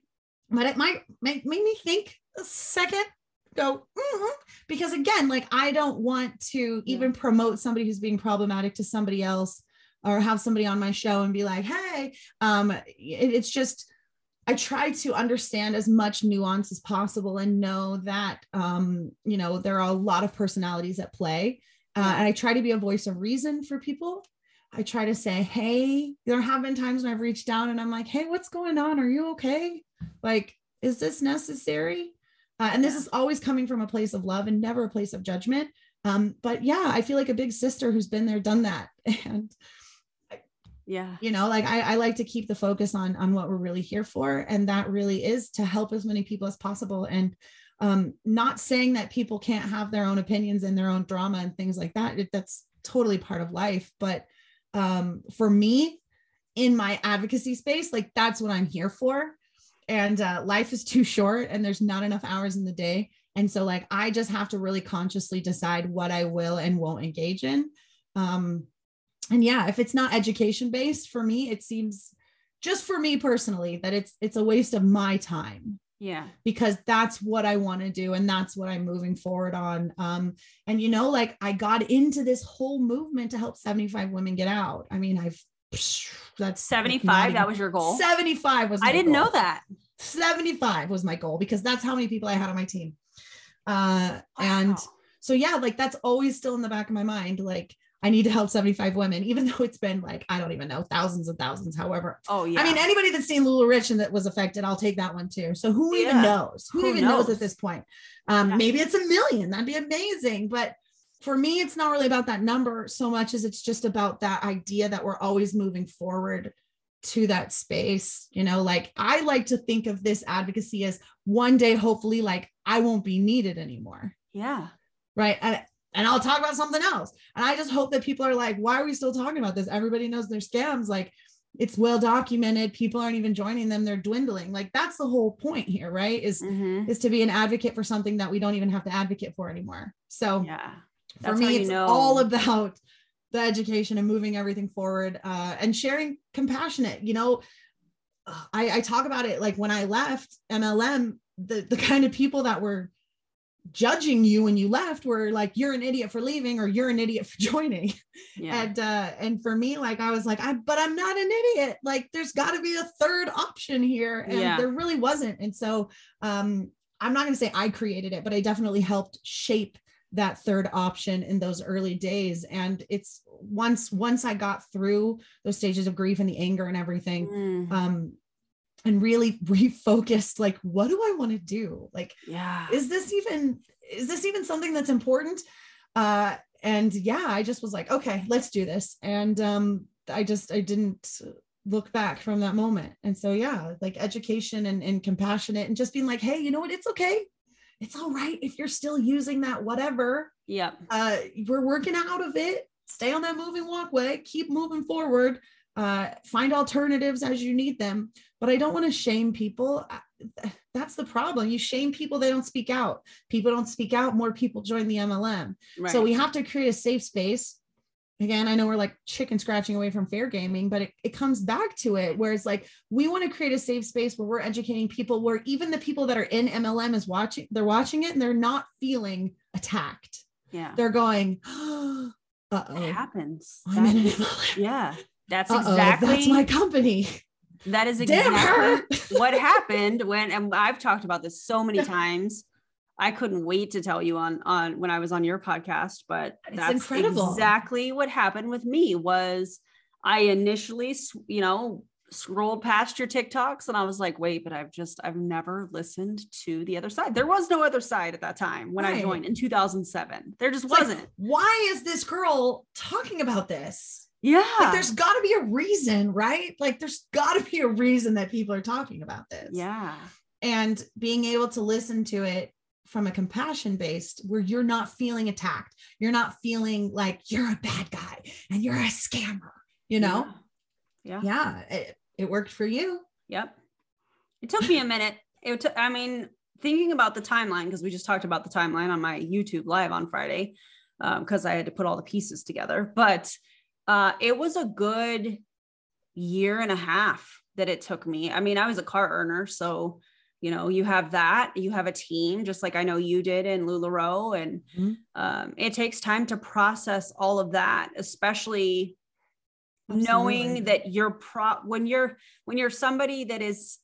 but it might make, make me think a second, go, mhm. because again, like I don't want to even promote somebody who's being problematic to somebody else or have somebody on my show and be like, hey, um, it- it's just, I try to understand as much nuance as possible and know that um, you know there are a lot of personalities at play, uh, and I try to be a voice of reason for people. I try to say, "Hey," there have been times when I've reached down and I'm like, "Hey, what's going on? Are you okay? Like, is this necessary?" Uh, and this is always coming from a place of love and never a place of judgment. Um, but yeah, I feel like a big sister who's been there, done that, and Yeah. you know like I, I like to keep the focus on on what we're really here for. And that really is to help as many people as possible. And um not saying that people can't have their own opinions and their own drama and things like that. It- that's totally part of life. But um for me in my advocacy space like that's what i'm here for and uh, life is too short and there's not enough hours in the day and so like i just have to really consciously decide what i will and won't engage in um and yeah if it's not education based for me it seems just for me personally that it's it's a waste of my time Yeah. because that's what I want to do and that's what I'm moving forward on. Um, and you know, like I got into this whole movement to help 75 women get out. I mean, I've that's 75, that was your goal. 75 was I didn't goal. know that. 75 was my goal because that's how many people I had on my team. Uh, and so yeah, like that's always still in the back of my mind. Like I need to help 75 women, even though it's been like, I don't even know, thousands and thousands, however. Oh yeah. I mean, anybody that's seen LuLaRich and that was affected, I'll take that one too. So who even knows? Who, Who even knows? knows? at this point? Um, Yeah. Maybe it's a million. That'd be amazing. But for me, it's not really about that number so much as it's just about that idea that we're always moving forward to that space you know like i like to think of this advocacy as one day hopefully like i won't be needed anymore. Yeah. Right? And, and i'll talk about something else. And i just hope that people are like why are we still talking about this? Everybody knows they're scams. Like it's well documented. People aren't even joining them. They're dwindling. Like that's the whole point here right? Is Mhm. is to be an advocate for something that we don't even have to advocate for anymore. So yeah That's how me it's know. all about the education and moving everything forward uh, and sharing compassionate you know? I, I talk about it like when i left mlm the, the kind of people that were judging you when you left were like you're an idiot for leaving or you're an idiot for joining. Yeah. And uh and for me like i was like i but i'm not an idiot. Like there's got to be a third option here. And Yeah. there really wasn't. And so um i'm not going to say i created it but i definitely helped shape that third option in those early days. And it's once once i got through those stages of grief and the anger and everything Mm, um and really refocused like what do i want to do? Like yeah. is this even is this even something that's important? Uh and yeah i just was like okay let's do this. And um i just i didn't look back from that moment. And so yeah like education and, and compassionate and just being like hey you know what? It's okay it's all right if you're still using that whatever. Yep. Uh we're working out of it. Stay on that moving walkway. Keep moving forward. Uh find alternatives as you need them. But i don't want to shame people. That's the problem. You shame people they don't speak out. People don't speak out more people join the mlm right so we have to create a safe space again i know we're like chicken scratching away from fair gaming but it, it comes back to it where it's like we want to create a safe space where we're educating people where even the people that are in mlm is watching they're watching it and they're not feeling attacked. Yeah. They're going, it uh-oh, happens. I'm in an That- yeah. That's Uh-oh, exactly that's my company. that is exactly what happened when and I've talked about this so many times. I couldn't wait to tell you on on when I was on your podcast, but It's that's incredible. exactly what happened with me was I initially, you know, scrolled past your TikToks and I was like, wait, but I've just I've never listened to the other side. There was no other side at that time when I joined in 2007. There just It's wasn't. why is this girl talking about this? yeah. Like, there's got to be a reason, right? Like, there's got to be a reason that people are talking about this. yeah. And being able to listen to it from a compassion based, where you're not feeling attacked, you're not feeling like you're a bad guy and you're a scammer, you know? Yeah. Yeah, it, it worked for you. Yep. It took me a minute. It took, I mean, thinking about the timeline, because we just talked about the timeline on my YouTube live on Friday, because I had to put all the pieces together. But uh, it was a good year and a half that it took me. I mean, I was a car earner. So, you know, you have that, you have a team, just like I know you did in LuLaRoe. And Mhm. um, it takes time to process all of that, especially knowing that you're pro when you're when you're somebody that is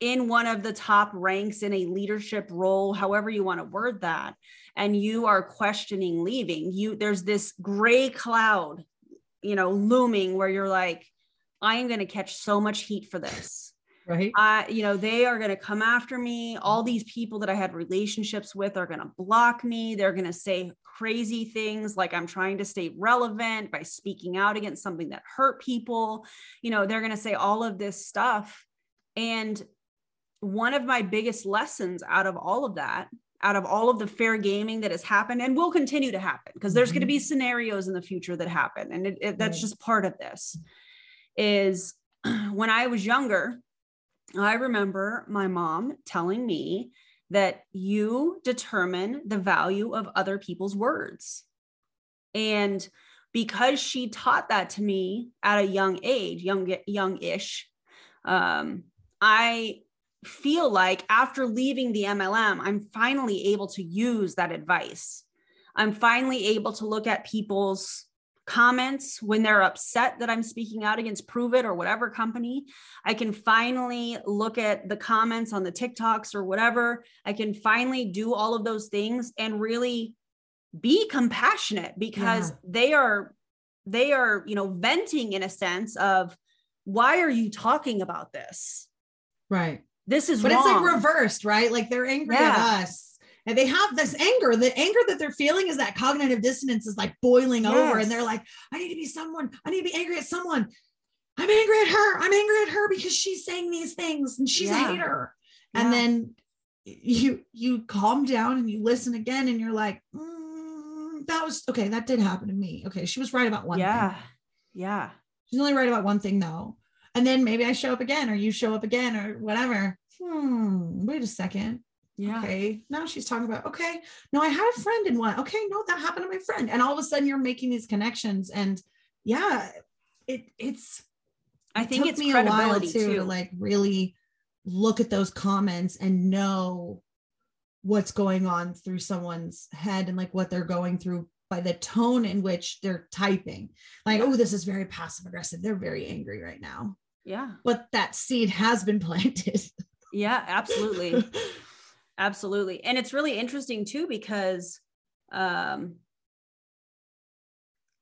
in one of the top ranks in a leadership role however you want to word that and you are questioning leaving you there's this gray cloud you know looming where you're like i am going to catch so much heat for this Right. I, you know, they are going to come after me. All mm-hmm. these people that I had relationships with are going to block me. They're going to say crazy things like I'm trying to stay relevant by speaking out against something that hurt people. You know, they're going to say all of this stuff. And one of my biggest lessons out of all of that, out of all of the fair gaming that has happened and will continue to happen, because there's going to mm-hmm. be scenarios in the future that happen. And it, it- that's Right. just part of this, is when I was younger, I remember my mom telling me that you determine the value of other people's words. And because she taught that to me at a young age, young young-ish, um, I feel like after leaving the MLM, I'm finally able to use that advice. I'm finally able to look at people's comments when they're upset that I'm speaking out against Pruvit or whatever company. I can finally look at the comments on the TikToks or whatever. I can finally do all of those things and really be compassionate because Yeah. they are they are, you know, venting in a sense of why are you talking about this? Right. This is But wrong. it's like reversed, right? Like they're angry Yeah. at us. And they have this anger. The anger that they're feeling is that cognitive dissonance is like boiling over. And they're like, I need to be someone. I need to be angry at someone. I'm angry at her. I'm angry at her because she's saying these things and she's Yeah. a hater. Yeah. And then you you calm down and you listen again and you're like, "Mm, that was okay. That did happen to me. Okay, she was right about one yeah. thing. Yeah. She's only right about one thing though. And then maybe I show up again or you show up again or whatever. Hmm, wait a second. Yeah. Okay. Now she's talking about, okay, no, I had a friend in one. Okay, no, that happened to my friend. And all of a sudden you're making these connections. And yeah, it it's I think took it's me a while too, too. to like really look at those comments and know what's going on through someone's head and like what they're going through by the tone in which they're typing. Like, oh, this is very passive aggressive. They're very angry right now. yeah. But that seed has been planted. Yeah, absolutely. Absolutely. And it's really interesting too because um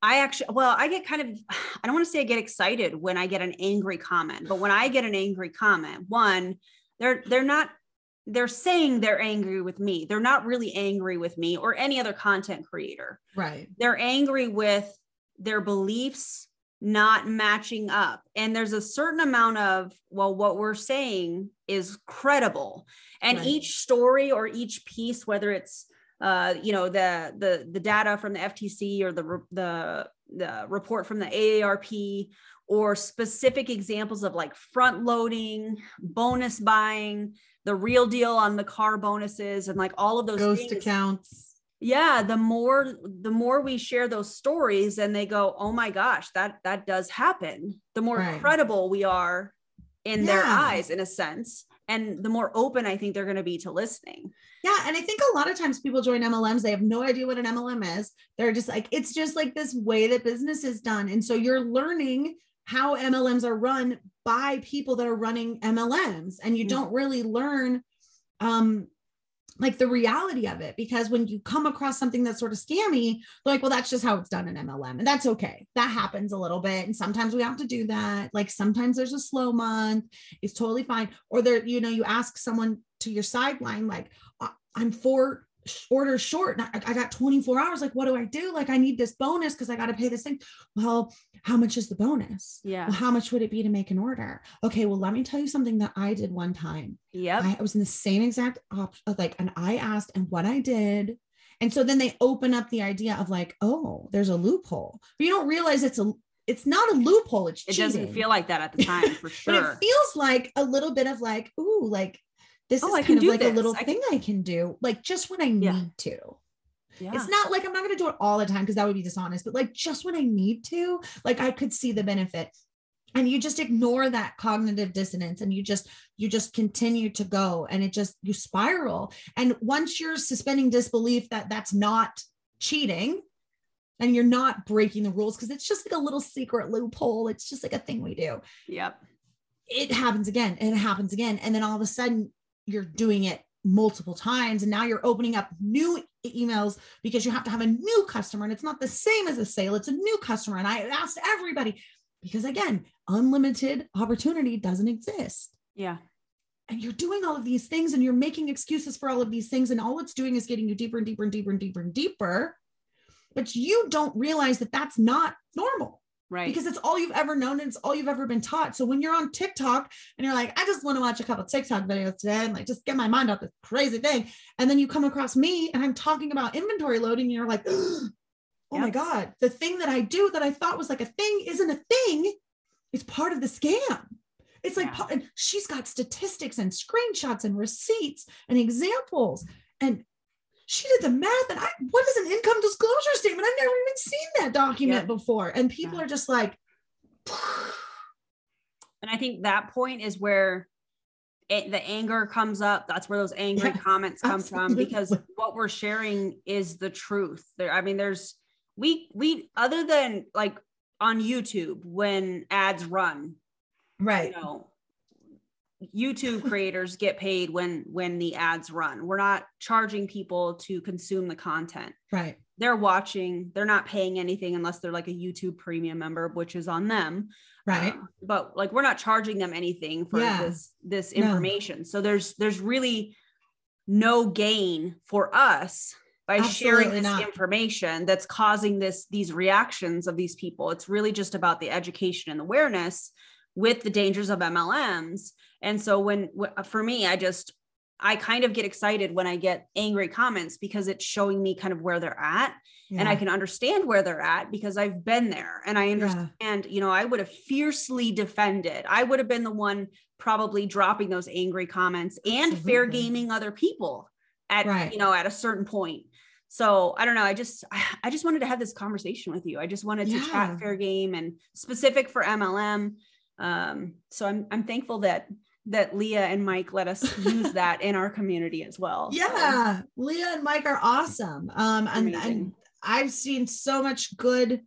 I actually well, I get kind of I don't want to say I get excited when I get an angry comment, but when I get an angry comment, one, they're they're not they're saying they're angry with me. They're not really angry with me or any other content creator. right. They're angry with their beliefs not matching up. And there's a certain amount of, well, what we're saying is credible. And Right. each story or each piece, whether it's uh, you know, the the the data from the FTC or the the the report from the AARP or specific examples of like front loading, bonus buying, the real deal on the car bonuses and like all of those Ghost things accounts. Yeah the more the more we share those stories and they go oh my gosh that that does happen the more Right. credible we are in their eyes in a sense and the more open i think they're going to be to listening Yeah. And I think a lot of times people join MLMs, they have no idea what an MLM is. They're just like, it's just like this way that business is done. And so you're learning how MLMs are run by people that are running MLMs. And you Mhm. don't really learn um like the reality of it because when you come across something that's sort of scammy, like, well, that's just how it's done in MLM. And that's okay. That happens a little bit. And sometimes we have to do that. Like sometimes there's a slow month. It's totally fine. Or there, you know, you ask someone to your sideline, like, "I- I'm four orders short. I, I got 24 hours. Like, what do I do? Like, I need this bonus because I got to pay this thing. Well, how much is the bonus? yeah Well, how much would it be to make an order? Okay, well, let me tell you something that I did one time. Yeah. I was in the same exact option, uh, like, and I asked and what I did. And so then they open up the idea of like, oh, there's a loophole. But you don't realize it's a it's not a loophole, it's it cheating. doesn't feel like that at the time for sure. but sure it feels like a little bit of like, ooh, like this Oh, is I kind of like a little I can- thing I can do, like just when I Yeah. need to. yeah It's not like I'm not going to do it all the time because that would be dishonest, but like just when I need to, like I could see the benefit. And you just ignore that cognitive dissonance and you just you just continue to go and it just you spiral. And once you're suspending disbelief that that's not cheating and you're not breaking the rules because it's just like a little secret loophole, it's just like a thing we do yep it happens again and it happens again. And then all of a sudden you're doing it multiple times. And now you're opening up new emails because you have to have a new customer. And it's not the same as a sale, it's a new customer. And I asked everybody because again, unlimited opportunity doesn't exist. yeah And you're doing all of these things and you're making excuses for all of these things. And all it's doing is getting you deeper and deeper and deeper and deeper and deeper. But you don't realize that that's not normal right because it's all you've ever known and it's all you've ever been taught. So when you're on TikTok and you're like, I just want to watch a couple TikTok videos today and like just get my mind off this crazy thing. And then you come across me and I'm talking about inventory loading and you're like, oh my God, the thing that I do that I thought was like a thing isn't a thing. It's part of the scam. It's like Yeah. and she's got statistics and screenshots and receipts and examples. And she did the math. And I, what is an income disclosure statement? I've never even seen that document Yep. before. And people Yeah. are just like, and i think that point is where it, the anger comes up that's where those angry Yes, comments come from because what we're sharing is the truth there i mean there's we we other than like on youtube when ads run right. you know youtube creators get paid when when the ads run we're not charging people to consume the content Right. they're watching they're not paying anything unless they're like a youtube premium member which is on them Right. Uh, but like we're not charging them anything for Yeah. this this No. information so there's there's really no gain for us by Absolutely sharing this not. information that's causing this these reactions of these people. It's really just about the education and awareness with the dangers of MLMs. And so when uh, for me, I just I kind of get excited when I get angry comments because it's showing me kind of where they're at and I can understand where they're at because I've been there and I Yeah. understand, you know, I would have fiercely defended. I would have been the one probably dropping those angry comments and fair gaming other people at, Right. you know, at a certain point. So I don't know. I just, I I just wanted to have this conversation with you. I just wanted to chat fair game and specific for MLM. Um, so I'm, I'm thankful that, that Leah and Mike let us use that in our community as well. So, Yeah, Leah and Mike are awesome. Um, and, and I've seen so much good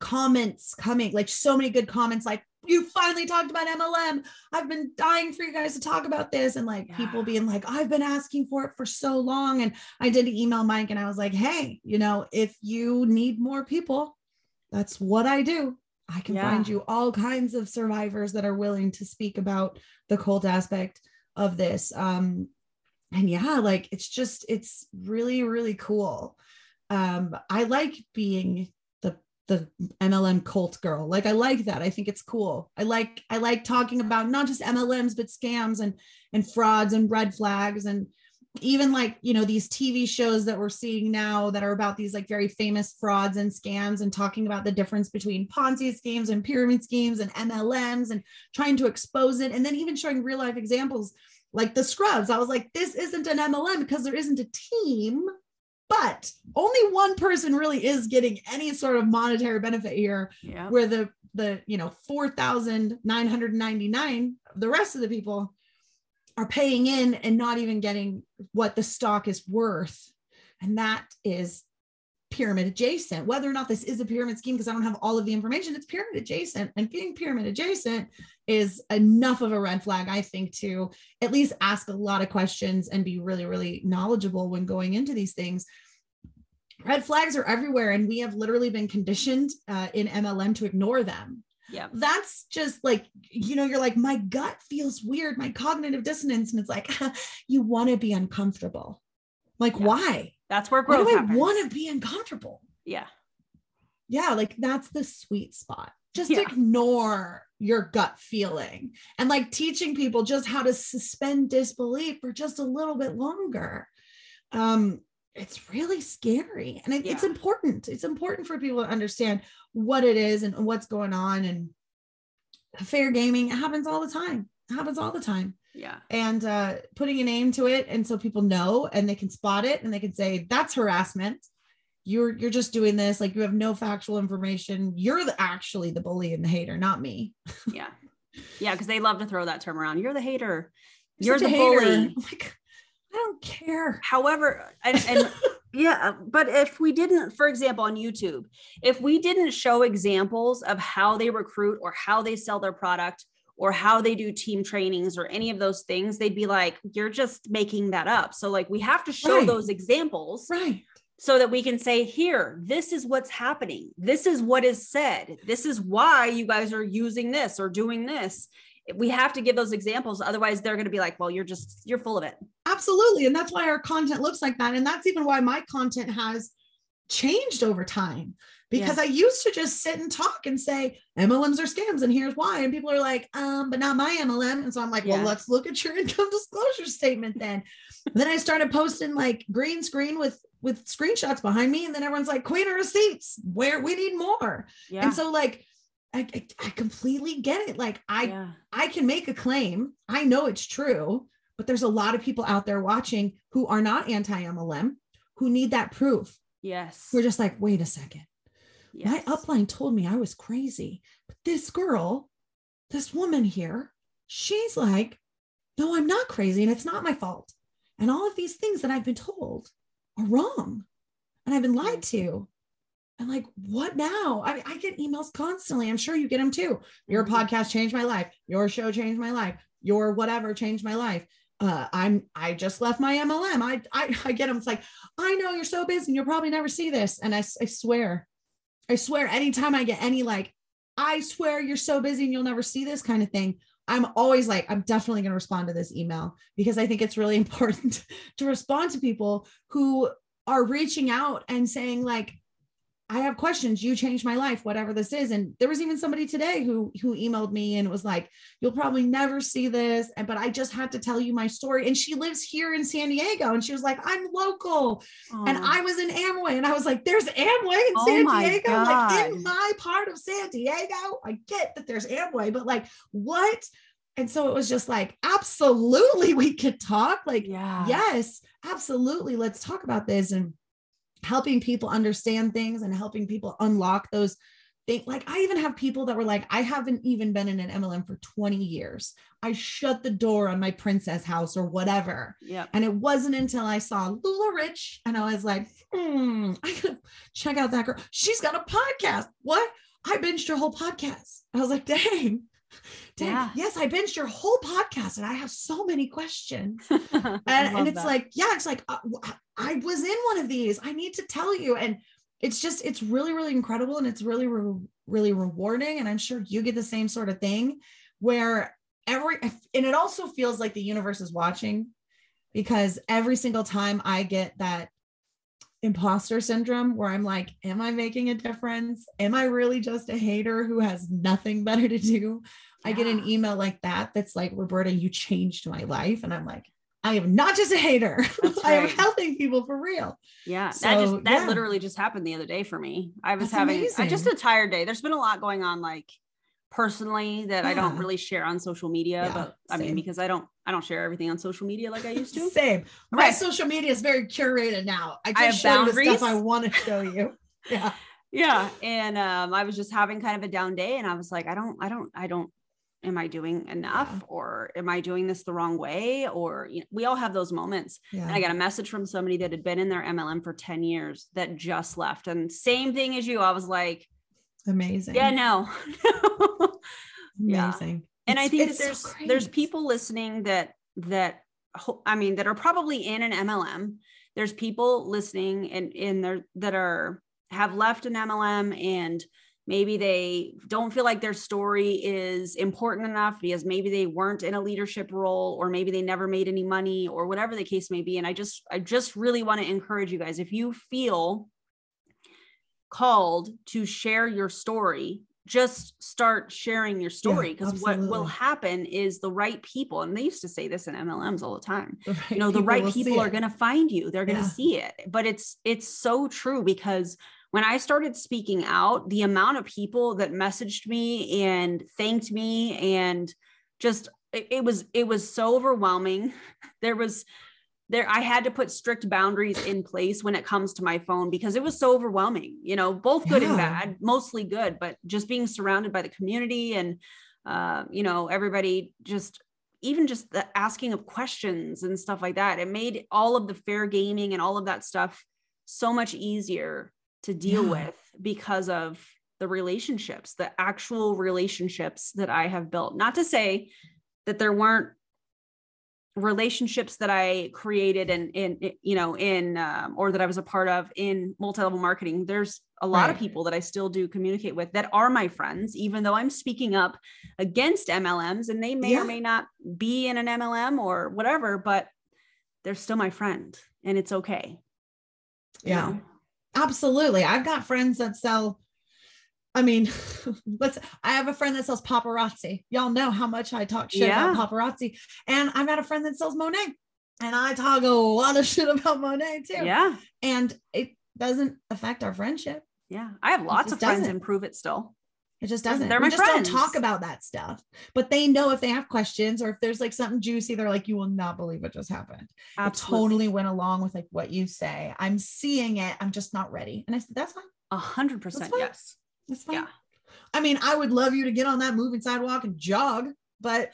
comments coming, like so many good comments, like you finally talked about MLM. I've been dying for you guys to talk about this, and like people being like, I've been asking for it for so long. And I did email Mike, and I was like, hey, you know, if you need more people, that's what I do. I can Yeah. find you all kinds of survivors that are willing to speak about the cult aspect of this. Um, and yeah, like it's just it's really really cool. Um, I like being the the MLM cult girl. Like I like that. I think it's cool. I like I like talking about not just MLMs but scams and and frauds and red flags and even like you know these TV shows that we're seeing now that are about these like very famous frauds and scams and talking about the difference between Ponzi schemes and pyramid schemes and MLMs and trying to expose it and then even showing real life examples like the scrubs. I was like, this isn't an MLM because there isn't a team, but only one person really is getting any sort of monetary benefit here, Yeah. where the the you know 4,999, the rest of the people are paying in and not even getting what the stock is worth. And that is pyramid adjacent. Whether or not this is a pyramid scheme, because I don't have all of the information, it's pyramid adjacent. And being pyramid adjacent is enough of a red flag, I think, to at least ask a lot of questions and be really, really knowledgeable when going into these things. Red flags are everywhere, and we have literally been conditioned uh, in MLM to ignore them. Yeah. That's just like, you know, you're like, my gut feels weird, my cognitive dissonance. And it's like, you want to be uncomfortable. Like, Yeah. why? That's where Why growth do I want to be uncomfortable? yeah. yeah like that's the sweet spot just Yeah. ignore your gut feeling and like teaching people just how to suspend disbelief for just a little bit longer um it's really scary and it, it's important it's important for people to understand what it is and what's going on and fair gaming it happens all the time it happens all the time Yeah. and uh, putting a name to it and so people know and they can spot it and they can say that's harassment you're you're just doing this like you have no factual information you're the, actually the bully and the hater not me Yeah. Yeah. Because they love to throw that term around. You're the hater. You're You're the a hater. bully. Like i don't care However, and, and yeah, but if we didn't, for example, on YouTube, if we didn't show examples of how they recruit or how they sell their product or how they do team trainings or any of those things, they'd be like, you're just making that up. So, like, we have to show Right. those examples right so that we can say, here, this is what's happening. This is what is said. This is why you guys are using this or doing this. We have to give those examples. Otherwise, they're going to be like, well, you're just, you're full of it. absolutely and that's why our content looks like that and that's even why my content has changed over time because i used to just sit and talk and say mlms are scams and here's why and people are like um but not my mlm and so i'm like well let's look at your income disclosure statement then then i started posting like green screen with with screenshots behind me and then everyone's like queen of receipts where we need more Yeah. and so like I, I, I completely get it like i yeah. I can make a claim. I know it's true, but there's a lot of people out there watching who are not anti MLM who need that proof. Yes. We're just like, wait a second. yes. My upline told me I was crazy, but this girl, this woman here, she's like, no, I'm not crazy and it's not my fault. And all of these things that I've been told are wrong and I've been lied to. And like, what now? I, I get emails constantly. I'm sure you get them too. Your Mhm. podcast changed my life. Your show changed my life. Your whatever changed my life. Uh, I'm I just left my MLM. I I, I get them. It's like I know you're so busy. and You'll probably never see this. And I, I swear, I swear, anytime I get any like, I swear you're so busy and you'll never see this kind of thing. I'm always like, I'm definitely going to respond to this email because I think it's really important to respond to people who are reaching out and saying like I have questions. You changed my life, whatever this is. And there was even somebody today who who emailed me and was like, "You'll probably never see this, and but I just had to tell you my story." And she lives here in San Diego, and she was like, "I'm local," Oh, and I was in Amway, and I was like, "There's Amway in Oh San Diego, like in my part of San Diego." I get that there's Amway, but like, what? And so it was just like, absolutely, we could talk. Like, yeah. yes, absolutely. Let's talk about this and helping people understand things and helping people unlock those things. Like, I even have people that were like, I haven't even been in an MLM for 20 years. I shut the door on my princess house or whatever. Yep. And it wasn't until I saw LuLaRich and I was like, hmm, I gotta check out that girl. She's got a podcast. What? I binged her whole podcast. I was like, dang. Dang. Yeah. Yes, I binged your whole podcast and I have so many questions and, and, it's like yeah it's like uh, i was in one of these i need to tell you and it's just it's really really incredible and it's really re- really rewarding and i'm sure you get the same sort of thing where every and it also feels like the universe is watching because every single time i get that imposter syndrome where i'm like am i making a difference? Am i really just a hater who has nothing better to do? I get an email like that that's like roberta you changed my life. And i'm like i am not just a hater. That's i am helping people for real. Yeah, that just that yeah. literally just happened the other day for me. I was That's having I just a tired day. There's been a lot going on like personally that I don't really share on social media, Yeah, but I mean because I don't I don't share everything on social media like I used to. same my Okay. social media is very curated now i just I show you the stuff i want to show you yeah yeah, and um I was just having kind of a down day and I was like I don't I don't I don't am I doing enough Yeah. or am I doing this the wrong way or you know, we all have those moments. yeah And I got a message from somebody that had been in their MLM for 10 years that just left. And same thing as you. I was like, amazing yeah, no. yeah. amazing and I think that it's so there's there's people listening that that I mean that are probably in an MLM. There's people listening and in there that are have left an MLM and maybe they don't feel like their story is important enough because maybe they weren't in a leadership role or maybe they never made any money or whatever the case may be and I just I just really want to encourage you guys if you feel called to share your story just start sharing your story because what will happen is the right people and they used to say this in MLMs all the time The you know the right people are going to find you they're going to Yeah. see it. But it's it's so true because when i started speaking out the amount of people that messaged me and thanked me and just it, it was it was so overwhelming. There was there i had to put strict boundaries in place when it comes to my phone because it was so overwhelming you know both good and bad mostly good but just being surrounded by the community and uh, you know everybody just even just the asking of questions and stuff like that it made all of the fair gaming and all of that stuff so much easier to deal Yeah. with because of the relationships the actual relationships that i have built not to say that there weren't relationships that i created and in, you know in um, or that i was a part of in multi-level marketing there's a lot of people that i still do communicate with that are my friends even though i'm speaking up against mlms and they may Yeah. or may not be in an mlm or whatever but they're still my friend and it's okay Yeah. know? Absolutely. I've got friends that sell. I mean, let's. I have a friend that sells paparazzi. Y'all know how much I talk shit about paparazzi, and I've got a friend that sells Monat, and I talk a lot of shit about Monat too. yeah And it doesn't affect our friendship. yeah i have lots of friends doesn't. and Pruvit still It just doesn't. They're my we just friends. don't talk about that stuff. But they know if they have questions or if there's like something juicy, they're like, you will not believe what just happened. I totally went along with like what you say. I'm seeing it. I'm just not ready. And I said, that's fine. a hundred percent yes That's fine. Yeah. I mean, I would love you to get on that moving sidewalk and jog, but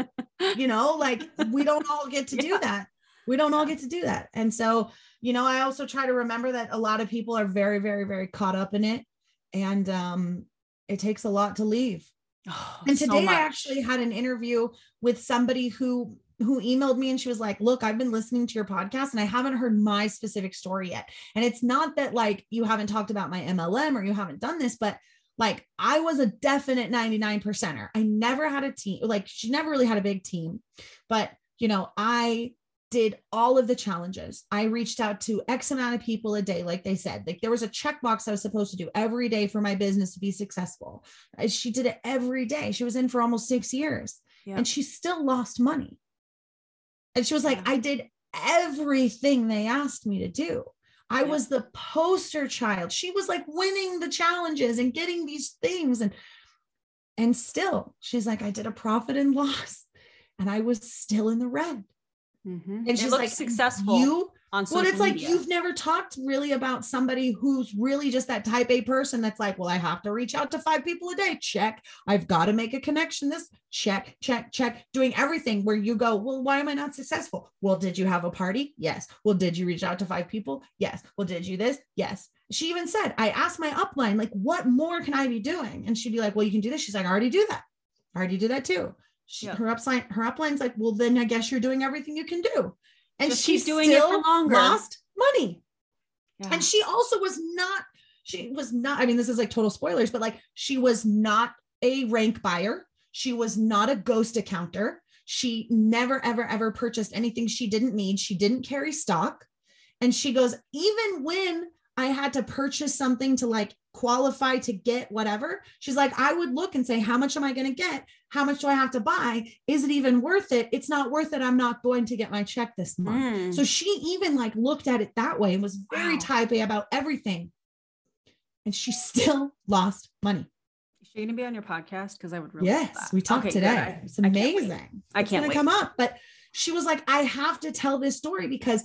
you know, like we don't all get to do that. We don't all get to do that. And so, you know, I also try to remember that a lot of people are very, very, very caught up in it. And um, it takes a lot to leave. Oh, And today much. I actually had an interview with somebody who who emailed me and she was like, "Look, I've been listening to your podcast and I haven't heard my specific story yet. And it's not that like you haven't talked about my MLM or you haven't done this, but like I was a definite 99 percenter. I never had a team, like she never really had a big team, but you know, I did all of the challenges. I reached out to X amount of people a day, like they said. Like there was a checkbox I was supposed to do every day for my business to be successful. She did it every day. She was in for almost six years Yeah. and she still lost money. And she was like, I did everything they asked me to do. I Yeah. was the poster child. She was like winning the challenges and getting these things. And and still, she's like, I did a profit and loss. And I was still in the red. Mhm. And she's like, successful You on social well, it's like you've never talked really about somebody who's really just that type A person that's like, well, I have to reach out to five people a day. Check. I've got to make a connection. This check, check, check, doing everything where you go, well, why am I not successful? Well, did you have a party? Yes. Well, did you reach out to five people? Yes. Well, did you this? Yes. She even said, I asked my upline, like, what more can I be doing? And she'd be like, well, you can do this. She's like, I already do that. I already do that too. She, Yeah. Her upline, her upline's like, well, then I guess you're doing everything you can do. And Just she's doing it for still longer. lost money. Yeah. And she also was not, she was not, I mean, this is like total spoilers, but like she was not a rank buyer. She was not a ghost accounter. She never, ever, ever purchased anything she didn't need. She didn't carry stock. And she goes, even when I had to purchase something to like qualify to get whatever, she's like, I would look and say, how much am I going to get? How much do I have to buy? Is it even worth it? It's not worth it. I'm not going to get my check this month. Mm. So she even like looked at it that way and was very Wow. type A about everything. And she still lost money. Is she going to be on your podcast? Because I would really Yes, we talked Okay, today. I- it's I can't amazing. I can't gonna wait. come up. But she was like, I have to tell this story because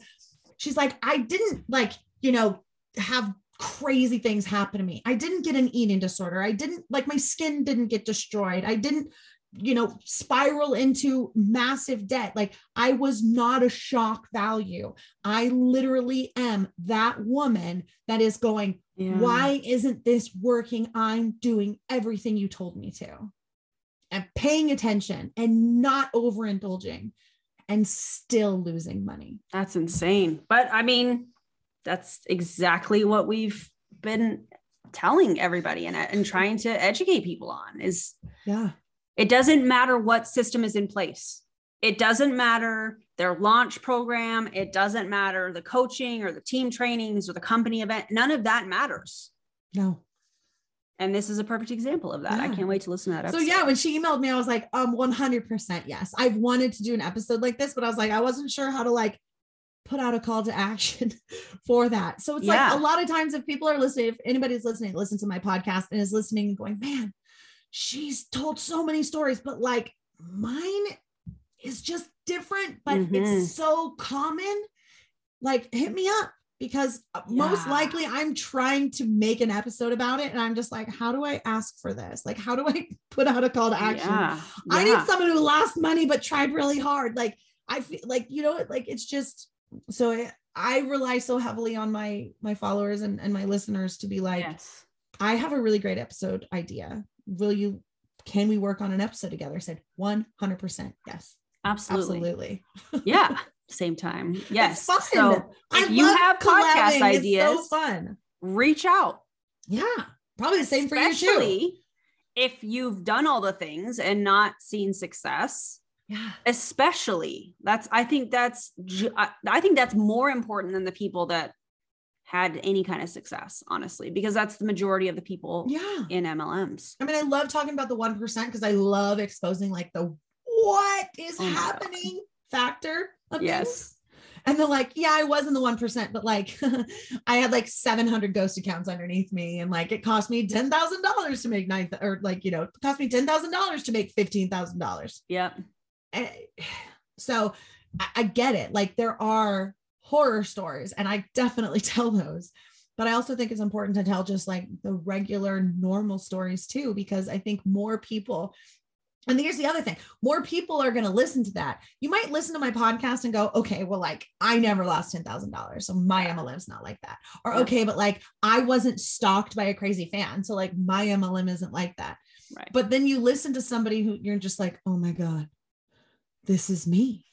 she's like, I didn't like, you know, have crazy things happen to me. I didn't get an eating disorder. I didn't like my skin didn't get destroyed. I didn't, you know, spiral into massive debt. Like I was not a shock value. I literally am that woman that is going, Yeah. why isn't this working? I'm doing everything you told me to. And paying attention and not overindulging and still losing money. That's insane. But I mean, that's exactly what we've been telling everybody and, and trying to educate people on is Yeah. It doesn't matter what system is in place. It doesn't matter their launch program. It doesn't matter the coaching or the team trainings or the company event. None of that matters. No. And this is a perfect example of that. I can't wait to listen to that. So yeah, when she emailed me, I was like, um, 100% yes. I've wanted to do an episode like this, but I was like, I wasn't sure how to like put out a call to action for that. So it's Yeah. like a lot of times if people are listening, if anybody's listening, listen to my podcast and is listening and going, man, she's told so many stories, but like mine is just different, but Mhm. it's so common. Like hit me up because uh, most likely I'm trying to make an episode about it. And I'm just like, how do I ask for this? Like, how do I put out a call to action? Yeah. I need someone who lost money but tried really hard. Like I feel like you know, like it's just so I, I rely so heavily on my my followers and, and my listeners to be like, yes. I have a really great episode idea. Will you can we work on an episode together? I said 100% yes. Absolutely. Absolutely. Yeah. Same time. Yes. fun. So I if you have podcast ideas, so fun. reach out. Yeah. Probably the same for you too. If you've done all the things and not seen success. Yeah. Especially that's I think that's I think that's more important than the people that had any kind of success, honestly, because that's the majority of the people Yeah. in MLMs. I mean, I love talking about the 1% because I love exposing like the what is Oh my God. happening factor of things. Yes. And they're like, yeah, I was in the 1%, but like I had like 700 ghost accounts underneath me. And like it cost me $10,000 to make nine, or like, you know, it cost me $10,000 to make $15,000. Yep. Eh, So I, I get it. Like there are horror stories, and I definitely tell those. But I also think it's important to tell just like the regular, normal stories too, because I think more people. And here's the other thing more people are going to listen to that. You might listen to my podcast and go, okay, well, like I never lost $10,000. So my MLM's not like that. Or, Yeah. okay, but like I wasn't stalked by a crazy fan. So like my MLM isn't like that. Right. But then you listen to somebody who you're just like, oh my God, this is me.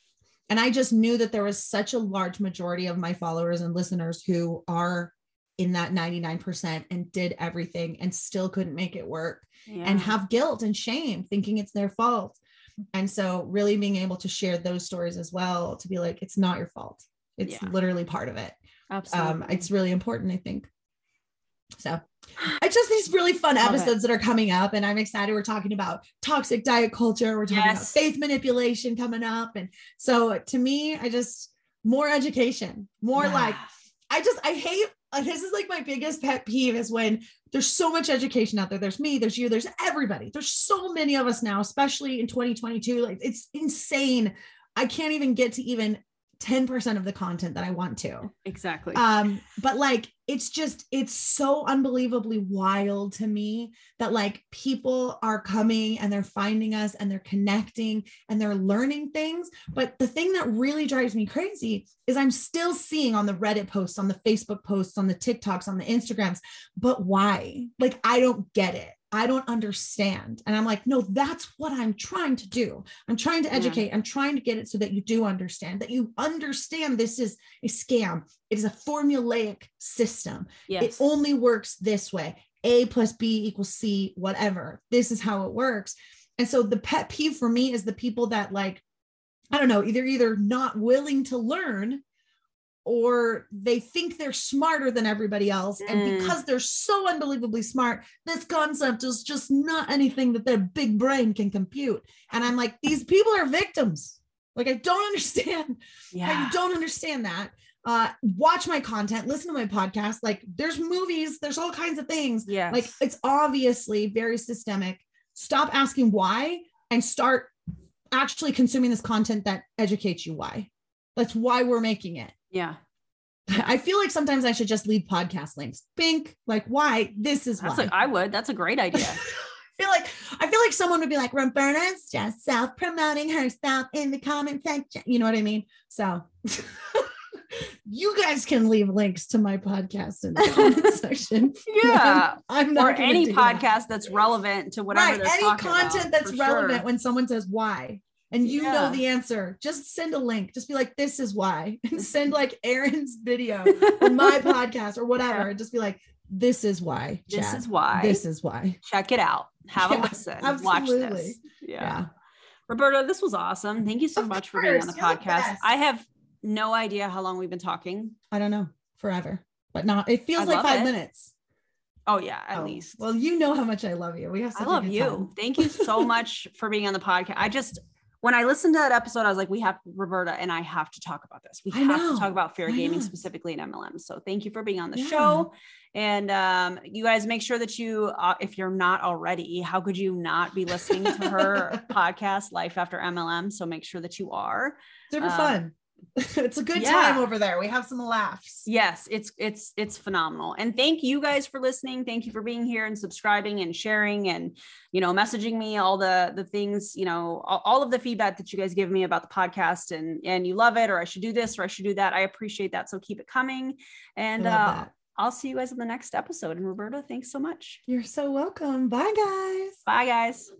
And I just knew that there was such a large majority of my followers and listeners who are in that 99% and did everything and still couldn't make it work yeah. and have guilt and shame, thinking it's their fault. And so, really being able to share those stories as well to be like, it's not your fault. It's Yeah. literally part of it. Absolutely. Um, it's really important, I think. So, it's just these really fun Love it. episodes that are coming up, and I'm excited. We're talking about toxic diet culture. We're talking about Yes. faith manipulation coming up, and so to me, I just more education, more like I just I hate uh, this is like my biggest pet peeve is when there's so much education out there. There's me, there's you, there's everybody. There's so many of us now, especially in 2022. Like it's insane. I can't even get to even 10% of the content that I want to. exactly. Um, but like it's just it's so unbelievably wild to me that like people are coming and they're finding us and they're connecting and they're learning things. But the thing that really drives me crazy is I'm still seeing on the Reddit posts, on the Facebook posts, on the TikToks, on the Instagrams, but why? Like I don't get it. I don't understand. And I'm like, no, that's what I'm trying to do. I'm trying to Yeah. educate. I'm trying to get it so that you do understand, that you understand this is a scam. It is a formulaic system. yes. It only works this way. A plus B equals C, whatever. This is how it works. And so the pet peeve for me is the people that like, I don't know, either either not willing to learn or they think they're smarter than everybody else. And Mm. because they're so unbelievably smart, this concept is just not anything that their big brain can compute. And I'm like, these people are victims. Like, I don't understand yeah. I don't understand that. Uh, watch my content, listen to my podcast. Like, there's movies, there's all kinds of things. Yeah. Like, it's obviously very systemic. Stop asking why and start actually consuming this content that educates you why. That's why we're making it. Yeah. I feel like sometimes I should just leave podcast links. Pink, like why? This is That's why. a, I would. That's a great idea. I feel like I feel like someone would be like, Roberta's just self-promoting herself in the comment section. You know what I mean? So you guys can leave links to my podcast in the comment section. Yeah. I'm or not gonna any do that. podcast that's relevant to whatever right. Any content about, that's relevant sure. when someone says why. And you Yeah. know the answer. Just send a link. Just be like, this is why. And send like Erin's video or my podcast or whatever. And just be like, this is why. this is why. This is why. Check it out. Have Yeah, a listen. Watch this. absolutely. Yeah. Yeah. Roberta, this was awesome. Thank you so Of much for being on the course, you're the podcast. best. I have no idea how long we've been talking. I don't know, forever, but not. It feels I like five it. minutes. Oh yeah, at Oh, least. Well, you know how much I love you. We have. I love you. time. Thank you so much for being on the podcast. I just when I listened to that episode, I was like, we have Roberta and I have to talk about this. We I have know. to talk about fair Why gaming not? specifically in MLM. So thank you for being on the Yeah. show. And um, you guys make sure that you, uh, if you're not already, how could you not be listening to her podcast, Life After MLM? So make sure that you are. Super Um, fun. it's a good yeah. time over there. We have some laughs. Yes, it's it's it's phenomenal. And thank you guys for listening. Thank you for being here and subscribing and sharing and you know messaging me all the the things, you know, all, all of the feedback that you guys give me about the podcast and and you love it or I should do this or I should do that. I appreciate that. So keep it coming. And uh. I'll see you guys in the next episode. And Roberta, thanks so much. You're so welcome. Bye, guys. Bye guys.